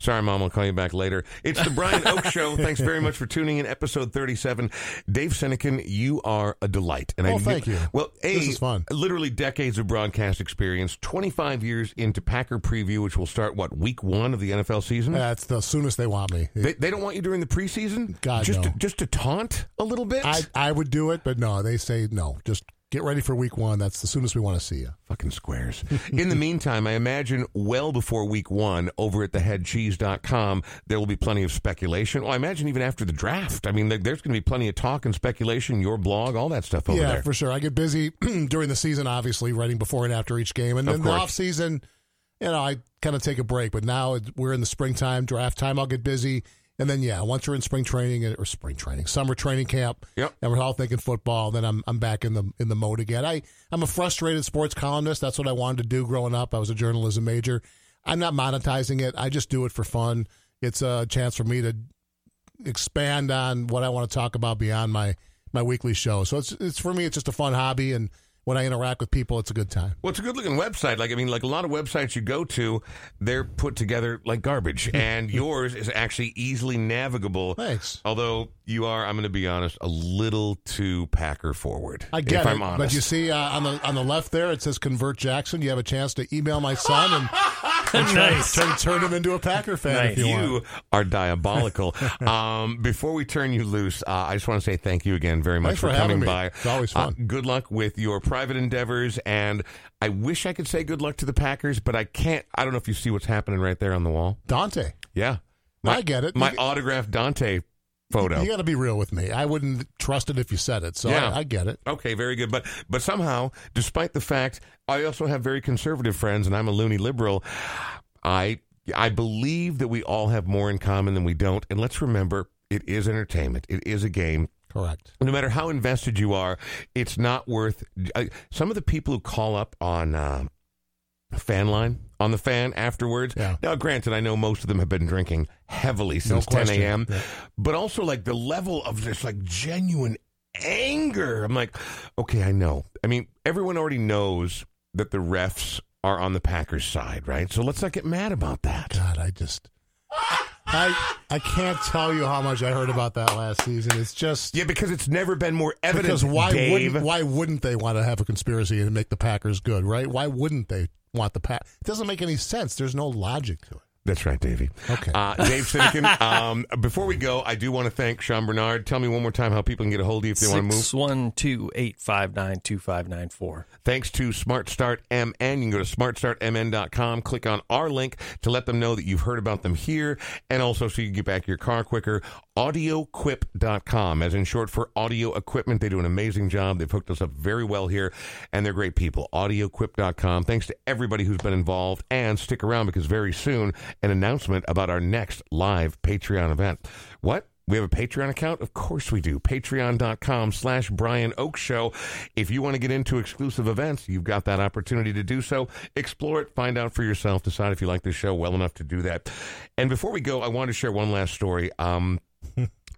Sorry, Mom. I'll call you back later. It's the Brian Oake Show. Thanks very much for tuning in. Episode thirty-seven. Dave Sinykin, you are a delight. And Oh, thank you. Well, a, This is fun. Literally decades of broadcast experience. Twenty-five years into Packer preview, which will start what week one of the NFL season. That's the soonest they want me. They, they don't want you during the preseason. God, just no. to, just to taunt a little bit. I I would do it, but no, they say no. Just get ready for week one. That's the soonest we want to see you. Fucking squares. In the meantime, I imagine well before week one, over at theheadcheese.com, there will be plenty of speculation. Well, I imagine even after the draft. I mean, there's going to be plenty of talk and speculation, your blog, all that stuff over yeah, there. Yeah, for sure. I get busy during the season, obviously, writing before and after each game, and Of then the off season, you know, I kind of take a break. But now we're in the springtime, draft time. I'll get busy, and then yeah, once you're in spring training or spring training, summer training camp, Yep. and we're all thinking football, then I'm I'm back in the in the mode again. I I'm a frustrated sports columnist. That's what I wanted to do growing up. I was a journalism major. I'm not monetizing it. I just do it for fun. It's a chance for me to expand on what I want to talk about beyond my my weekly show. So it's it's for me it's just a fun hobby and when I interact with people it's a good time. Well, it's a good looking website. Like, I mean, like a lot of websites you go to, they're put together like garbage. and yours is actually easily navigable. Thanks. Although you are, I'm going to be honest, a little too Packer forward. I get if it, I'm honest. but you see uh, on the on the left there it says convert Jackson. You have a chance to email my son and, and turn, Nice. turn turn him into a Packer fan if Nice. you, want. Are diabolical. um, before we turn you loose, uh, I just want to say thank you again very much Thanks for coming me. by. It's always Uh, fun. good luck with your private endeavors, and I wish I could say good luck to the Packers, but I can't. I don't know if you see what's happening right there on the wall. Dante, Yeah, I get it. My You- autographed Dante photo. you got to be real with me. I wouldn't trust it if you said it. So Yeah. I, I get it. Okay, very good. But but somehow, despite the fact I also have very conservative friends and I'm a loony liberal, I I believe that we all have more in common than we don't. And let's remember, it is entertainment. It is a game. Correct. No matter how invested you are, it's not worth. Uh, some of the people who call up on uh, fan line on the fan afterwards. Yeah. Now, granted, I know most of them have been drinking heavily since 10 a.m., Yeah. but also like the level of this like genuine anger. I'm like, okay, I know. I mean, everyone already knows that the refs are on the Packers side, right? So let's not get mad about that. God, I just I I can't tell you how much I heard about that last season. It's just Yeah, because it's never been more evident. because why Dave. wouldn't why wouldn't they want to have a conspiracy and make the Packers good, right? Why wouldn't they want the Pack? It doesn't make any sense. There's no logic to it. That's right, Davey. Okay. Uh, Dave Sinykin, um, before we go, I do want to thank Sean Bernard. Tell me one more time how people can get a hold of you if they want to move. Six one two eight five nine two five nine four. Thanks to Smart Start MN. You can go to smartstartmn.com, click on our link to let them know that you've heard about them here, and also so you can get back your car quicker. AudioQuip.com, as in short for audio equipment. They do an amazing job. They've hooked us up very well here, and they're great people. AudioQuip.com. Thanks to everybody who's been involved, and stick around because very soon an announcement about our next live Patreon event. What? We have a Patreon account? Of course we do. Patreon.com slash Brian Oake Show. If you want to get into exclusive events, you've got that opportunity to do so. Explore it, find out for yourself, decide if you like this show well enough to do that. And before we go, I want to share one last story. Um,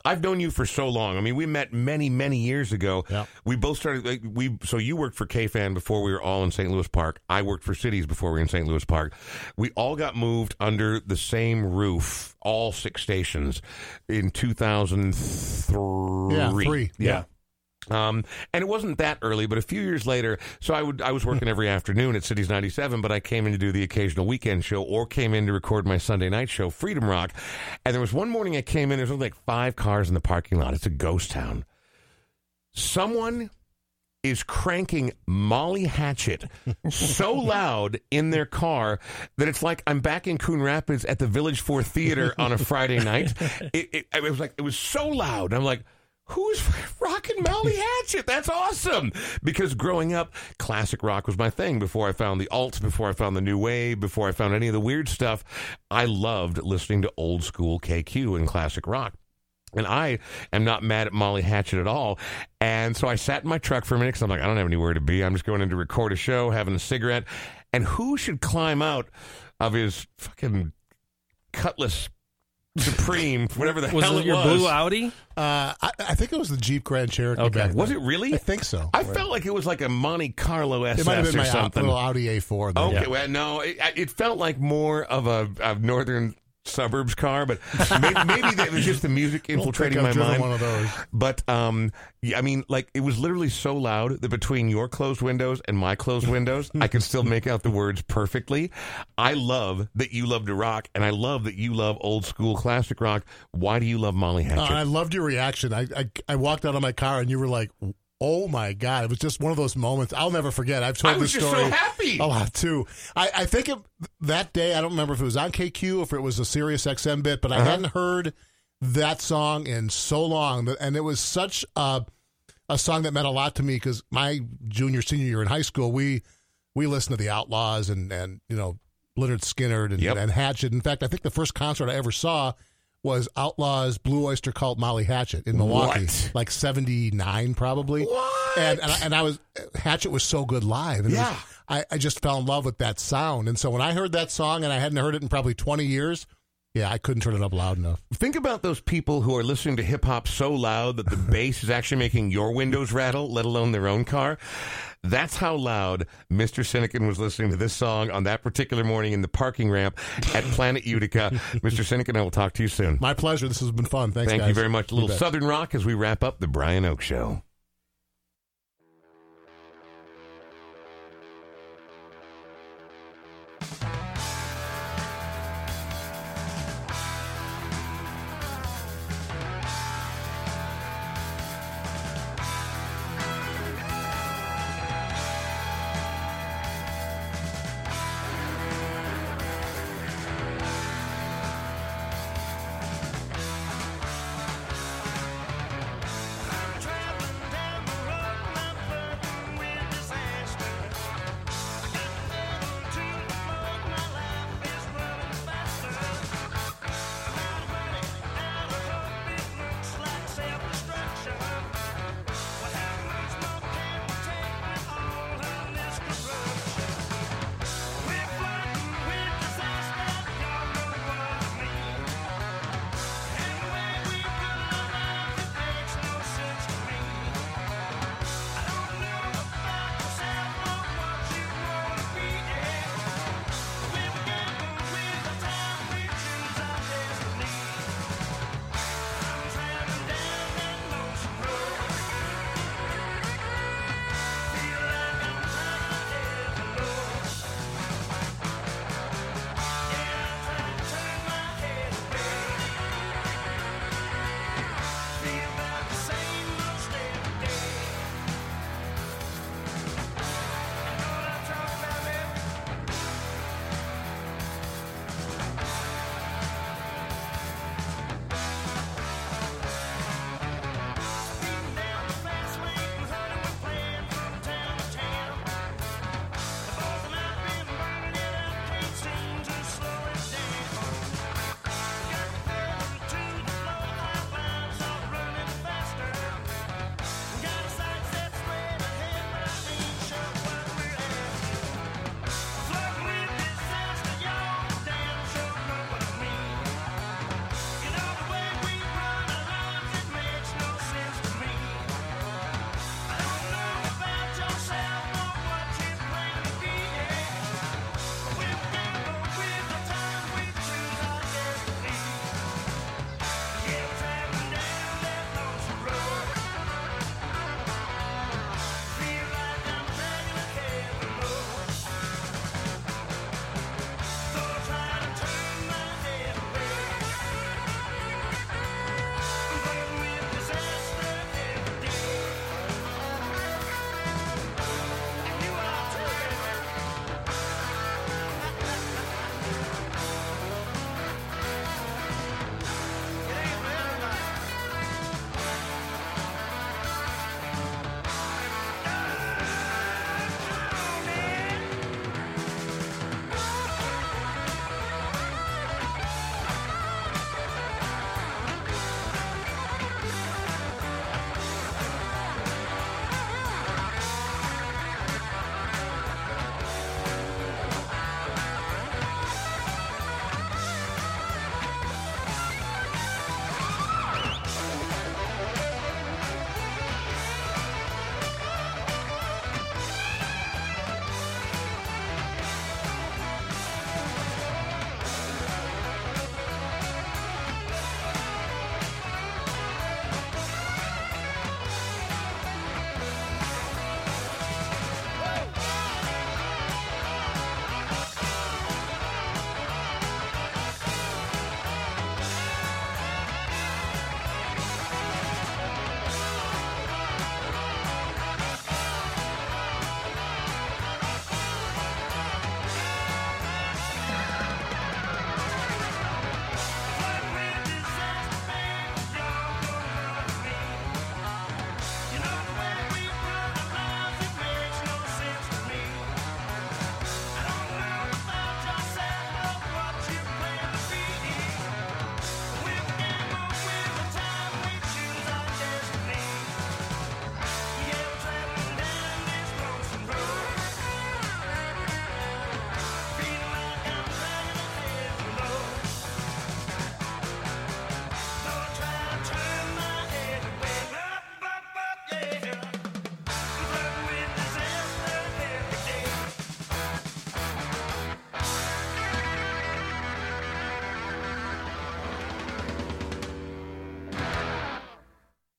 I've known you for so long. I mean, we met many, many years ago. Yeah. We both started. Like, we so you worked for KFan before we were all in St. Louis Park. I worked for Cities before we were in St. Louis Park. We all got moved under the same roof, all six stations, in two thousand three. Yeah, three. Yeah. Um, and it wasn't that early, but a few years later. So I would I was working every afternoon at Cities ninety seven, but I came in to do the occasional weekend show, or came in to record my Sunday night show, Freedom Rock. And there was one morning I came in. There's only like five cars in the parking lot. It's a ghost town. Someone is cranking Molly Hatchet so loud in their car that it's like I'm back in Coon Rapids at the Village Four Theater on a Friday night. It, it, it was like it was so loud. I'm like. Who's rocking Molly Hatchet? That's awesome. Because growing up, classic rock was my thing. Before I found the alt, before I found the new wave, before I found any of the weird stuff, I loved listening to old school KQ and classic rock. And I am not mad at Molly Hatchet at all. And so I sat in my truck for a minute because I'm like, I don't have anywhere to be. I'm just going in to record a show, having a cigarette. And who should climb out of his fucking Cutlass Supreme, whatever the Was hell it your was? blue Audi? Uh, I, I think it was the Jeep Grand Cherokee. Okay. back then. Was it really? I think so. I felt like it was like a Monte Carlo SS it might have been or my something. little Audi A4. though. Okay, well, no, it, it felt like more of a, a northern suburbs car, but maybe, maybe that was just the music infiltrating my mind. One of those. But um, yeah, I mean, like it was literally so loud that between your closed windows and my closed windows, I could still make out the words perfectly. I love that you love to rock, and I love that you love old school classic rock. Why do you love Molly Uh, Hatchet? I loved your reaction. I, I I walked out of my car and you were like, "Oh my god!" It was just one of those moments I'll never forget. I've told I was this just story so happy. a lot too. I, I think it, that day I don't remember if it was on KQ or if it was a Sirius XM bit, but I Uh-huh. hadn't heard that song in so long, and it was such a a song that meant a lot to me because my junior senior year in high school we we listened to the Outlaws and and you know Lynyrd Skynyrd and, Yep. and Hatchet. In fact, I think the first concert I ever saw was Outlaws Blue Oyster Cult Molly Hatchet in Milwaukee, What? like seventy nine probably. What? And and I, and I was Hatchet was so good live. And it was- Yeah. I, I just fell in love with that sound. And so when I heard that song and I hadn't heard it in probably twenty years, yeah, I couldn't turn it up loud enough. Think about those people who are listening to hip hop so loud that the bass is actually making your windows rattle, let alone their own car. That's how loud Mr. Sinykin was listening to this song on that particular morning in the parking ramp at Planet Utica. Mr. Sinykin, I will talk to you soon. My pleasure. This has been fun. Thanks, Thank guys. you very much. A little. Southern rock as we wrap up the Brian Oake Show.